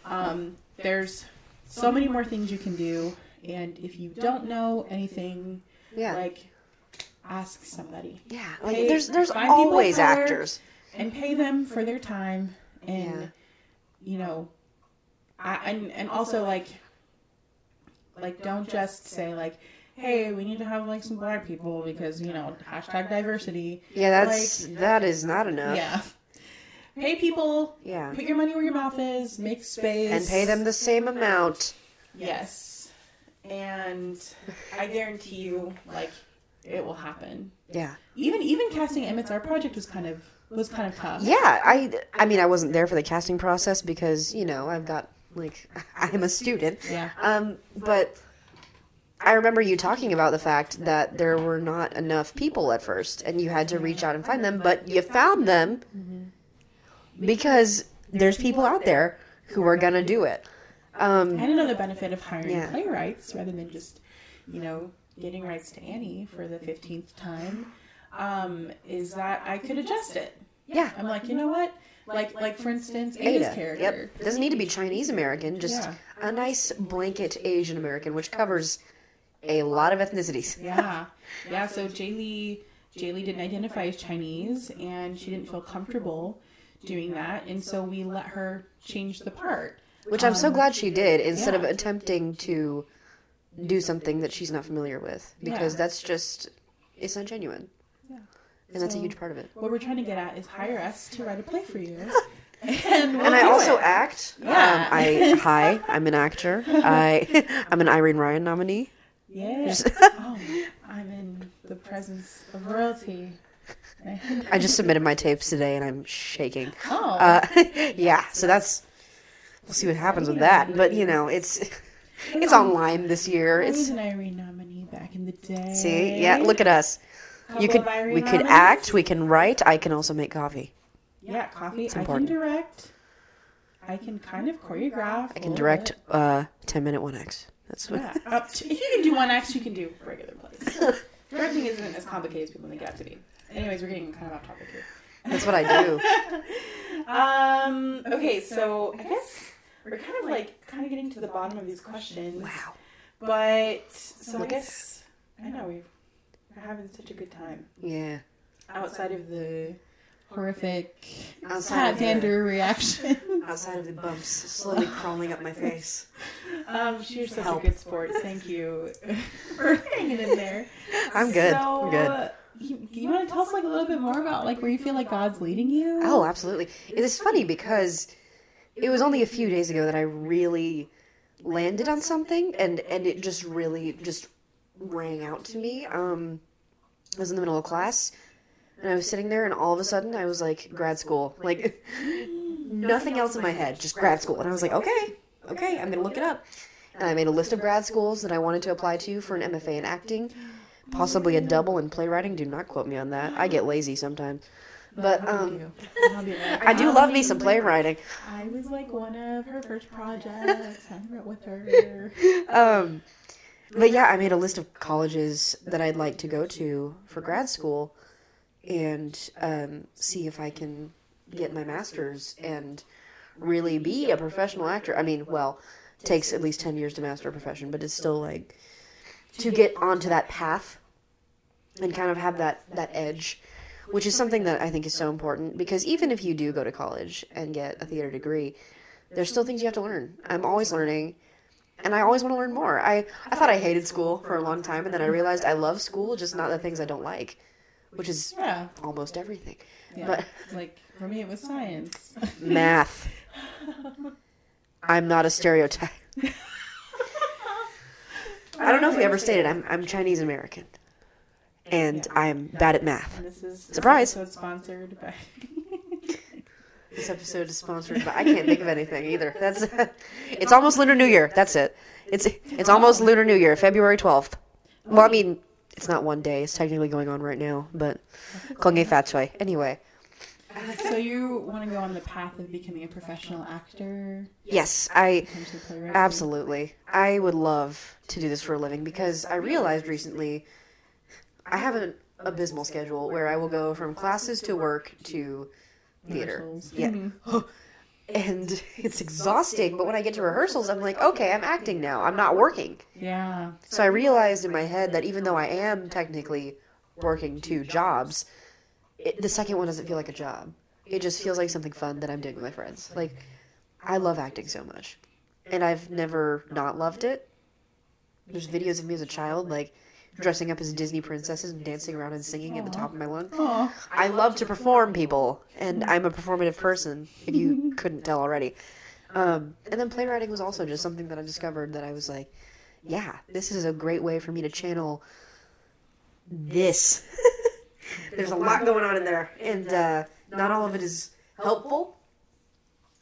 Um, there's so many more things you can do, and if you don't know anything, Yeah. like ask somebody yeah. Like there's there's find people of always actors. and pay them for their time, and Yeah. you know, I, and and also like, like don't just say like. Hey, we need to have like some black people because you know hashtag diversity. Yeah, that's that is not enough. Yeah. Pay people. Yeah. Put your money where your mouth is. Make space. And pay them the same amount. Yes. And I guarantee you, like, it will happen. Yeah. Even even casting Emmett's art project was kind of was kind of tough. Yeah, I I mean I wasn't there for the casting process because, you know, I've got like I'm a student. Yeah. Um but I remember you talking about the fact that there were not enough people at first and you had to reach out and find them, but you found them because there's people out there who are going to do it. Um And another benefit of hiring Yeah. playwrights rather than just, you know, getting rights to Annie for the fifteenth time, um, is that I could adjust it. yeah. I'm like, you know what? Like like for instance, Ada's Ada. character. Yep. Doesn't need to be Chinese American, just Yeah. a nice blanket Asian American, which covers a lot of ethnicities. Yeah, yeah. So Jaylee, Jaylee didn't identify as Chinese, and she didn't feel comfortable doing that, and so we let her change the part. Which I'm so glad she did, instead of attempting to do something that she's not familiar with, because Yeah. that's just it's not genuine, Yeah. and that's a huge part of it. What we're trying to get at is hire us to write a play for you, and we'll and I also it. act. Yeah. Um, I hi, I'm an actor. I I'm an Irene Ryan nominee. Yeah. Just- oh, I'm in the presence of royalty. I just submitted my tapes today, and I'm shaking. oh, Uh, yeah, so that's we'll see what happens with that. But you know, it's it's online this year. It's an Irene nominee back in the day. see, yeah, look at us. You Couple could of Irene we could act, we can write. I can also make coffee. Yeah, coffee. It's I can direct. I can kind of choreograph. I can direct uh, ten minute one-acts. That's what. Yeah, up to, if you can do one-acts, you can do regular plays. Directing isn't as complicated as people make it out to be. Anyways, we're getting kind of off topic here. That's what I do. Um. Okay, so I guess we're kind of like kind of getting to the bottom of these questions. Wow. But so I guess I know we're having such a good time Yeah. outside of the horrific Outside Pat of the- dander reaction. Outside of the bumps slowly crawling up my face. Um, you're such Help. a good sport. Thank you for hanging in there. I'm good. So, I'm good. You, you want to tell us like a little bit more about like where you feel like God's leading you? Oh, absolutely. It is funny because it was only a few days ago that I really landed on something and and it just really just rang out to me. Um I was in the middle of class and I was sitting there and all of a sudden I was like grad school. Like nothing else in my head, just grad school. And I was like, "Okay. Okay, I'm going to look it up." And I made a list of grad schools that I wanted to apply to for an MFA in acting, possibly a double in playwriting. Do not quote me on that. I get lazy sometimes. But um I'll be like, I do love me some playwriting. I was like one of her first projects. I wrote with her. Um, but yeah, I made a list of colleges that I'd like to go to for grad school, and um, see if I can get my master's and really be a professional actor. I mean, well, takes at least ten years to master a profession, but it's still like to get onto that path and kind of have that that edge. Which is something that I think is so important because even if you do go to college and get a theater degree, there's still things you have to learn. I'm always learning and I always want to learn more. I, I thought I hated school for a long time, and then I realized I love school, just not the things I don't like, which is Yeah. almost everything. yeah. But like for me, it was science. math. I'm not a stereotype. I don't know if we ever stated I'm I'm Chinese American, and I'm bad at math. And this is Surprise. This episode is sponsored by. This episode is sponsored, but I can't think of anything either. That's it's almost Lunar New Year. That's it. It's it's almost Lunar New Year, February twelfth. Well, I mean, it's not one day. It's technically going on right now, but Kung Hei Fat Choy. Anyway, so you want to go on the path of becoming a professional actor? yes, I absolutely. I would love to do this for a living because I realized recently I have an abysmal schedule where I will go from classes to work to theater. Yeah. Mm-hmm. And it's exhausting, but when I get to rehearsals, I'm like, okay, I'm acting now. I'm not working. Yeah. So I realized in my head that even though I am technically working two jobs, it, the second one doesn't feel like a job. It just feels like something fun that I'm doing with my friends. Like, I love acting so much. And I've never not loved it. There's videos of me as a child, like, dressing up as Disney princesses and dancing around and singing at the top of my lungs. I love to perform, people, and I'm a performative person. If you couldn't tell already, um, and then playwriting was also just something that I discovered that I was like, yeah, this is a great way for me to channel this. There's a lot going on in there, and uh, not all of it is helpful,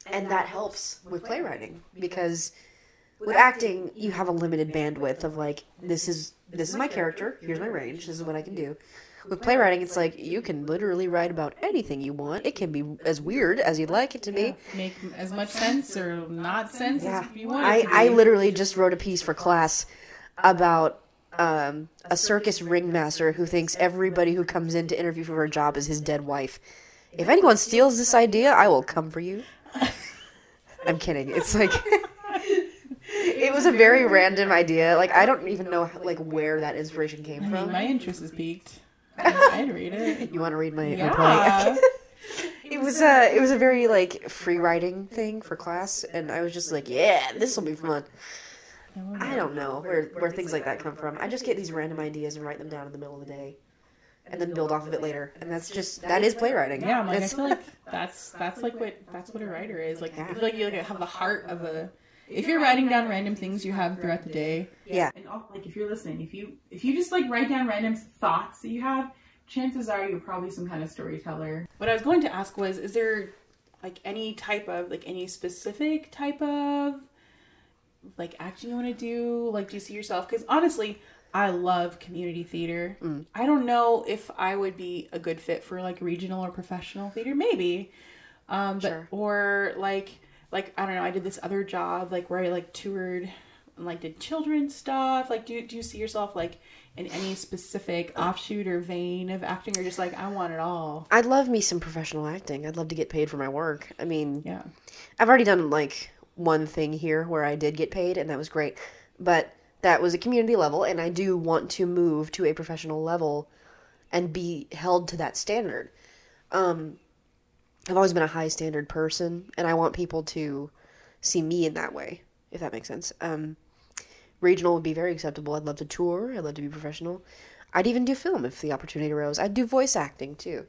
and that helps with playwriting because with acting you have a limited bandwidth of like this is this is my character. Here's my range. This is what i can do. With playwriting it's like you can literally write about anything you want. It can be as weird as you'd like it to be. Make as much sense or not sense yeah. as you want. i i literally just wrote a piece for class about um, a circus ringmaster who thinks everybody who comes in to interview for a job is his dead wife. If anyone steals this idea i will come for you. I'm kidding. It's like it was a very random idea like i don't even know like where that inspiration came I from my interest is piqued. I'd read it. you want to read my, my play Yeah. it was a it was a very like free writing thing for class and i was just like yeah this will be fun i don't know where where things like that come from i just get these random ideas and write them down in the middle of the day and then build off of it later and that's just that is playwriting Yeah, I'm like, I feel like that's that's like what that's what a writer is. Like, I feel like you like have the heart of a. If you're writing down random things you have throughout the day, yeah and all, like if you're listening, if you if you just like write down random thoughts that you have, chances are you're probably some kind of storyteller. What I was going to ask was, is there like any type of like any specific type of like acting you want to do? Like, do you see yourself? Because honestly, I love community theater. I don't know if I would be a good fit for like regional or professional theater. Maybe, um, but Sure. or like like I don't know. I did this other job like where I like toured and like did children's stuff. Like, do you, do you see yourself like in any specific offshoot or vein of acting, or just like I want it all? i'd love me some professional acting i'd love to get paid for my work i mean Yeah. I've already done like one thing here where I did get paid, and that was great. But that was a community level, and I do want to move to a professional level and be held to that standard. Um, I've always been a high standard person, and I want people to see me in that way, if that makes sense. Um, regional would be very acceptable. I'd love to tour. I'd love to be professional. I'd even do film if the opportunity arose. I'd do voice acting too.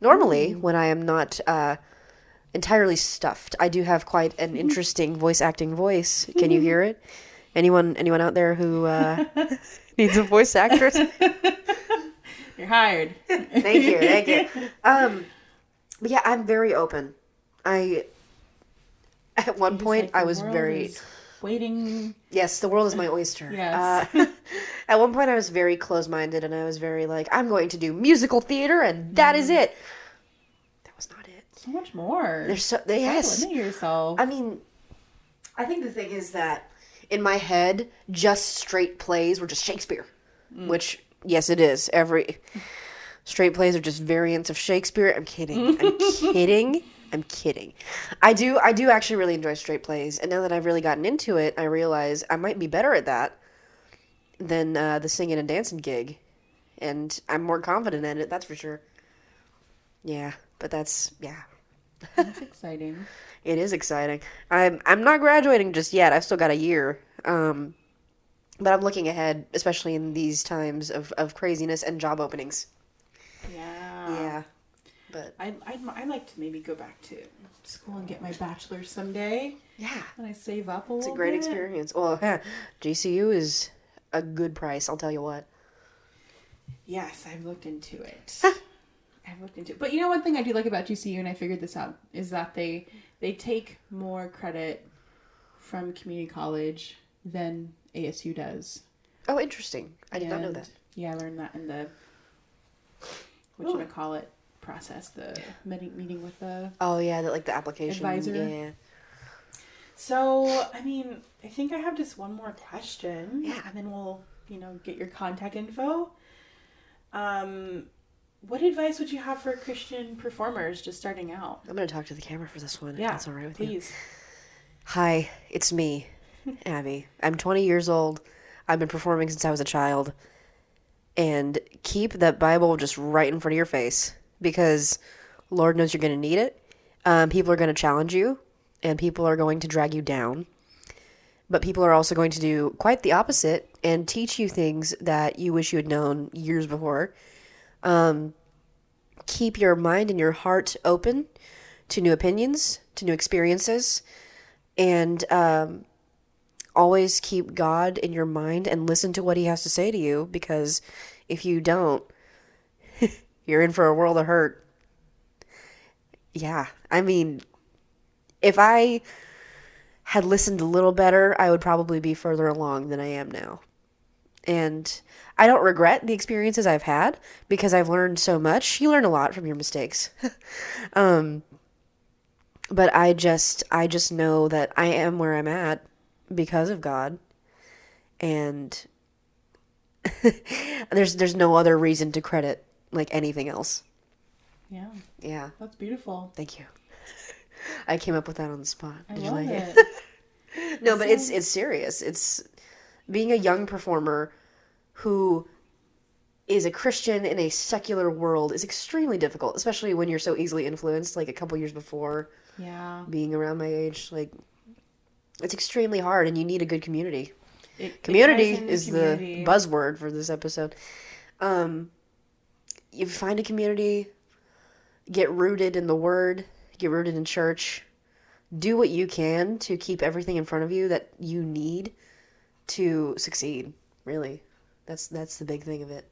Normally, when I am not uh, entirely stuffed, I do have quite an interesting voice acting voice. Can you hear it? Anyone, anyone out there who uh, needs a voice actress? You're hired. thank you, thank you. Um, yeah, I'm very open. I at one point like I was very waiting. yes, the world is my oyster. Yes. Uh, at one point I was very close minded, and I was very like, I'm going to do musical theater, and that is it. That was not it. So much more. There's so Don't yes. limit yourself. I mean, I think the thing is that in my head, just straight plays were just Shakespeare, which yes, it is. Every straight plays are just variants of Shakespeare. I'm kidding. I'm kidding. I'm kidding. I do. I do actually really enjoy straight plays, and now that I've really gotten into it, I realize I might be better at that than uh, the singing and dancing gig, and I'm more confident in it. That's for sure. Yeah, but that's yeah. That's exciting. It is exciting. I'm I'm not graduating just yet. I've still got a year. Um, but I'm looking ahead, especially in these times of, of craziness and job openings. Yeah. Yeah. But I'd, I'd, I'd like to maybe go back to school and get my bachelor's someday yeah, And I save up a it's a great bit. experience. Well, GCU is a good price, I'll tell you what. Yes, I've looked into it. I've looked into it. But you know one thing I do like about GCU and I figured this out is that they they take more credit from community college than ASU does. Oh, interesting. I did not know that. Yeah, I learned that in the what you call it process, the meeting meeting with the Oh yeah, that like the application. Advisor. Yeah. So, I mean, I think I have just one more question. Yeah. And then we'll, you know, get your contact info. Um, what advice would you have for Christian performers just starting out? I'm going to talk to the camera for this one. Yeah, That's all right with you. please. Hi, it's me, Abby. I'm 20 years old. I've been performing since I was a child. And keep that Bible just right in front of your face because Lord knows you're going to need it. Um, people are going to challenge you and people are going to drag you down. But people are also going to do quite the opposite and teach you things that you wish you had known years before. Um, keep your mind and your heart open to new opinions, to new experiences and um, always keep God in your mind and listen to what He has to say to you because if you don't, you're in for a world of hurt. Yeah, I mean, if I had listened a little better, I would probably be further along than I am now. And I don't regret the experiences I've had because I've learned so much. You learn a lot from your mistakes. um, but I just I just know that I am where I'm at because of God. And there's there's no other reason to credit like anything else. Yeah, Yeah, that's beautiful. thank you. I came up with that on the spot. I Did you like it? it. No, but it's it's serious. It's being a young performer who is a Christian in a secular world is extremely difficult, especially when you're so easily influenced like a couple years before. yeah. being around my age like it's extremely hard and you need a good community. It- it community into is community. the buzzword for this episode. Um you find a community get rooted in the word get rooted in church. Do what you can to keep everything in front of you that you need to succeed really. That's that's the big thing of it.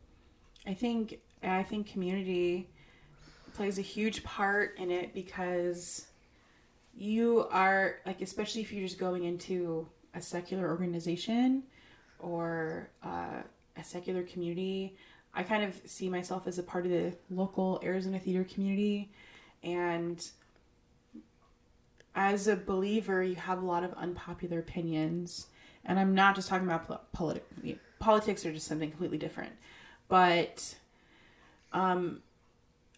I think I think community plays a huge part in it because you are like especially if you're just going into a secular organization or uh, a secular community i kind of see myself as a part of the local arizona theater community. And as a believer you have a lot of unpopular opinions. And i'm not just talking about pol- politi- politics are just something completely different. But um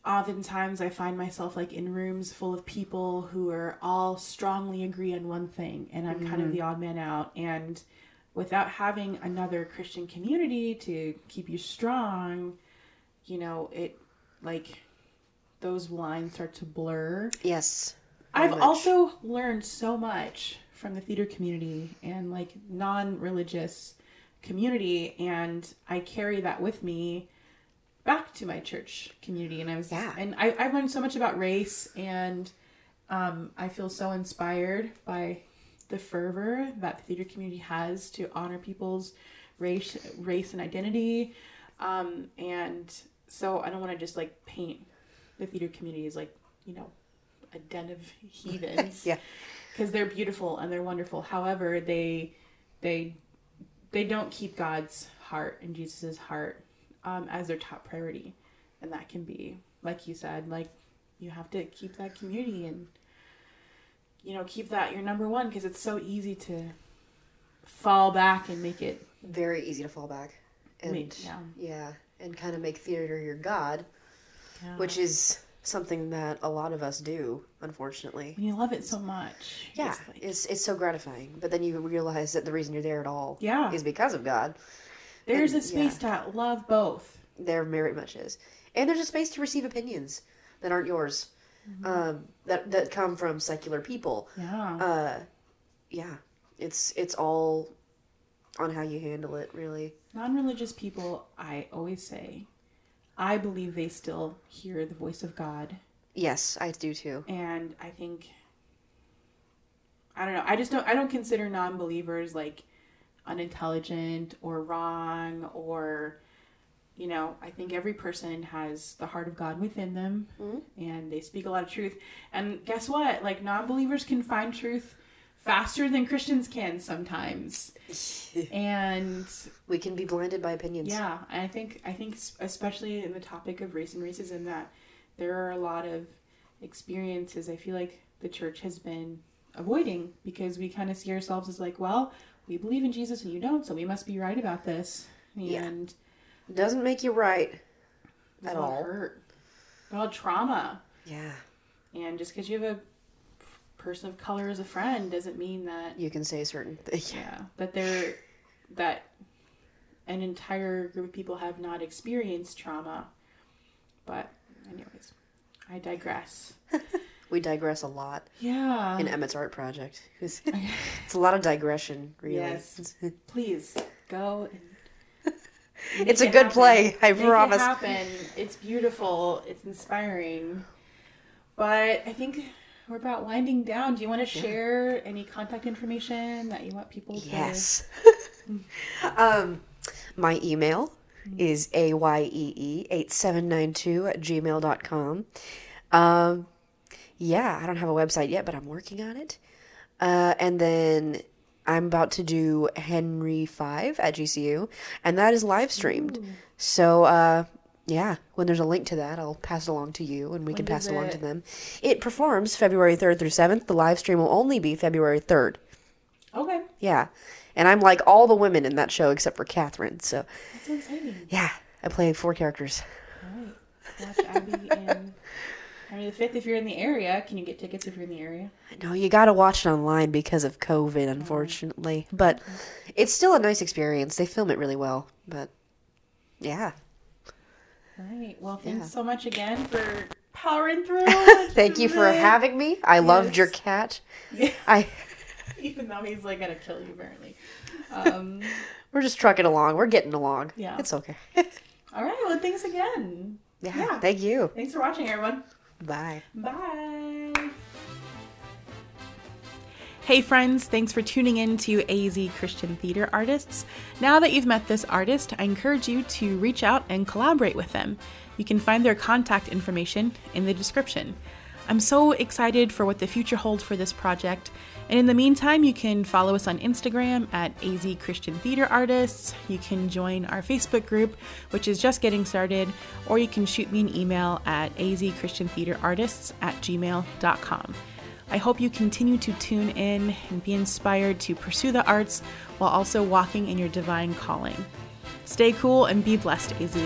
oftentimes I find myself like in rooms full of people who are all strongly agree on one thing and I'm kind of mm-hmm. the odd man out and without having another Christian community to keep you strong, you know, it like those lines start to blur. yes I've much. also learned so much from the theater community and like non-religious community and I carry that with me back to my church community and I was Yeah. and I, I've learned so much about race and um, I feel so inspired by the fervor that the theater community has to honor people's race race and identity um, and so I don't want to just like paint the theater community as like you know a den of heathens yeah because they're beautiful and they're wonderful. However, they they they don't keep God's heart and Jesus's heart um, as their top priority, and that can be like you said, like you have to keep that community and you know keep that your number one because it's so easy to fall back and make it very easy to fall back and Make- yeah. yeah and kind of make theater your god yeah. which is something that a lot of us do unfortunately when you love it so much. yeah it's like- it's it's so gratifying but then you realize that the reason you're there at all Yeah. is because of god there's a space to love both. there very much is. And there's a space to receive opinions that aren't yours um, that that come from secular people. Yeah. uh, yeah. It's it's all on how you handle it really. Non religious people, I always say, I believe they still hear the voice of God. yes i do too. And I think, I don't know, I just don't, I don't consider non believers like unintelligent or wrong or, you know, I think every person has the heart of God within them hmm? and they speak a lot of truth. And guess what? Like non believers can find truth faster than Christians can sometimes. and we can be blinded by opinions yeah, and I think I think especially in the topic of race and racism that there are a lot of experiences I feel like the church has been avoiding because we kind of see ourselves as like, well, we believe in Jesus and you don't, so we must be right about this. Yeah. And doesn't make you right At all. hurt, a trauma, Yeah. and just because you have a person of color as a friend doesn't mean that You can say certain things. yeah that they're that an entire group of people have not experienced trauma. But anyways, I digress. We digress a lot Yeah. in Emmett's art project. It's, it's a lot of digression, really. Yes. Please go and It's a it good happen. play, I Make promise. It happen. It's beautiful. It's inspiring. But I think we're about winding down. Do you want to share any contact information that you want people to? Yes. um, my email is E ayeee8792 at gmail.com. Um, yeah, I don't have a website yet, but I'm working on it. Uh, and then I'm about to do Henry 5 at GCU, and that is live streamed. So, uh, yeah, when there's a link to that, I'll pass it along to you and we can pass it along to them. It performs February 3rd through 7th. The live stream will only be February 3rd. Okay. Yeah. And I'm like all the women in that show except for Catherine. So, That's exciting. yeah, I play four characters. All right. Watch Abby and Henry the Fifth if you're in the area. Can you get tickets if you're in the area? No, you got to watch it online because of COVID, unfortunately. But it's still a nice experience. They film it really well. But yeah. All right. Well, thanks Yeah. so much again for powering through. Thank you for having me. I loved your cat. Yeah. I Even though he's like gonna kill you apparently. Um, we're just trucking along. We're getting along. Yeah. It's okay. all right. Well, thanks again. yeah, Yeah. Thank you. Thanks for watching, everyone. Bye. Bye. Hey friends, thanks for tuning in to AZ Christian Theater Artists. Now that you've met this artist, I encourage you to reach out and collaborate with them. You can find their contact information in the description. I'm so excited for what the future holds for this project. And in the meantime, you can follow us on Instagram at AZ Christian Theater Artists. You can join our Facebook group, which is just getting started, or you can shoot me an email at azchristiantheaterartists at gmail.com. I hope you continue to tune in and be inspired to pursue the arts while also walking in your divine calling. Stay cool and be blessed, AZ.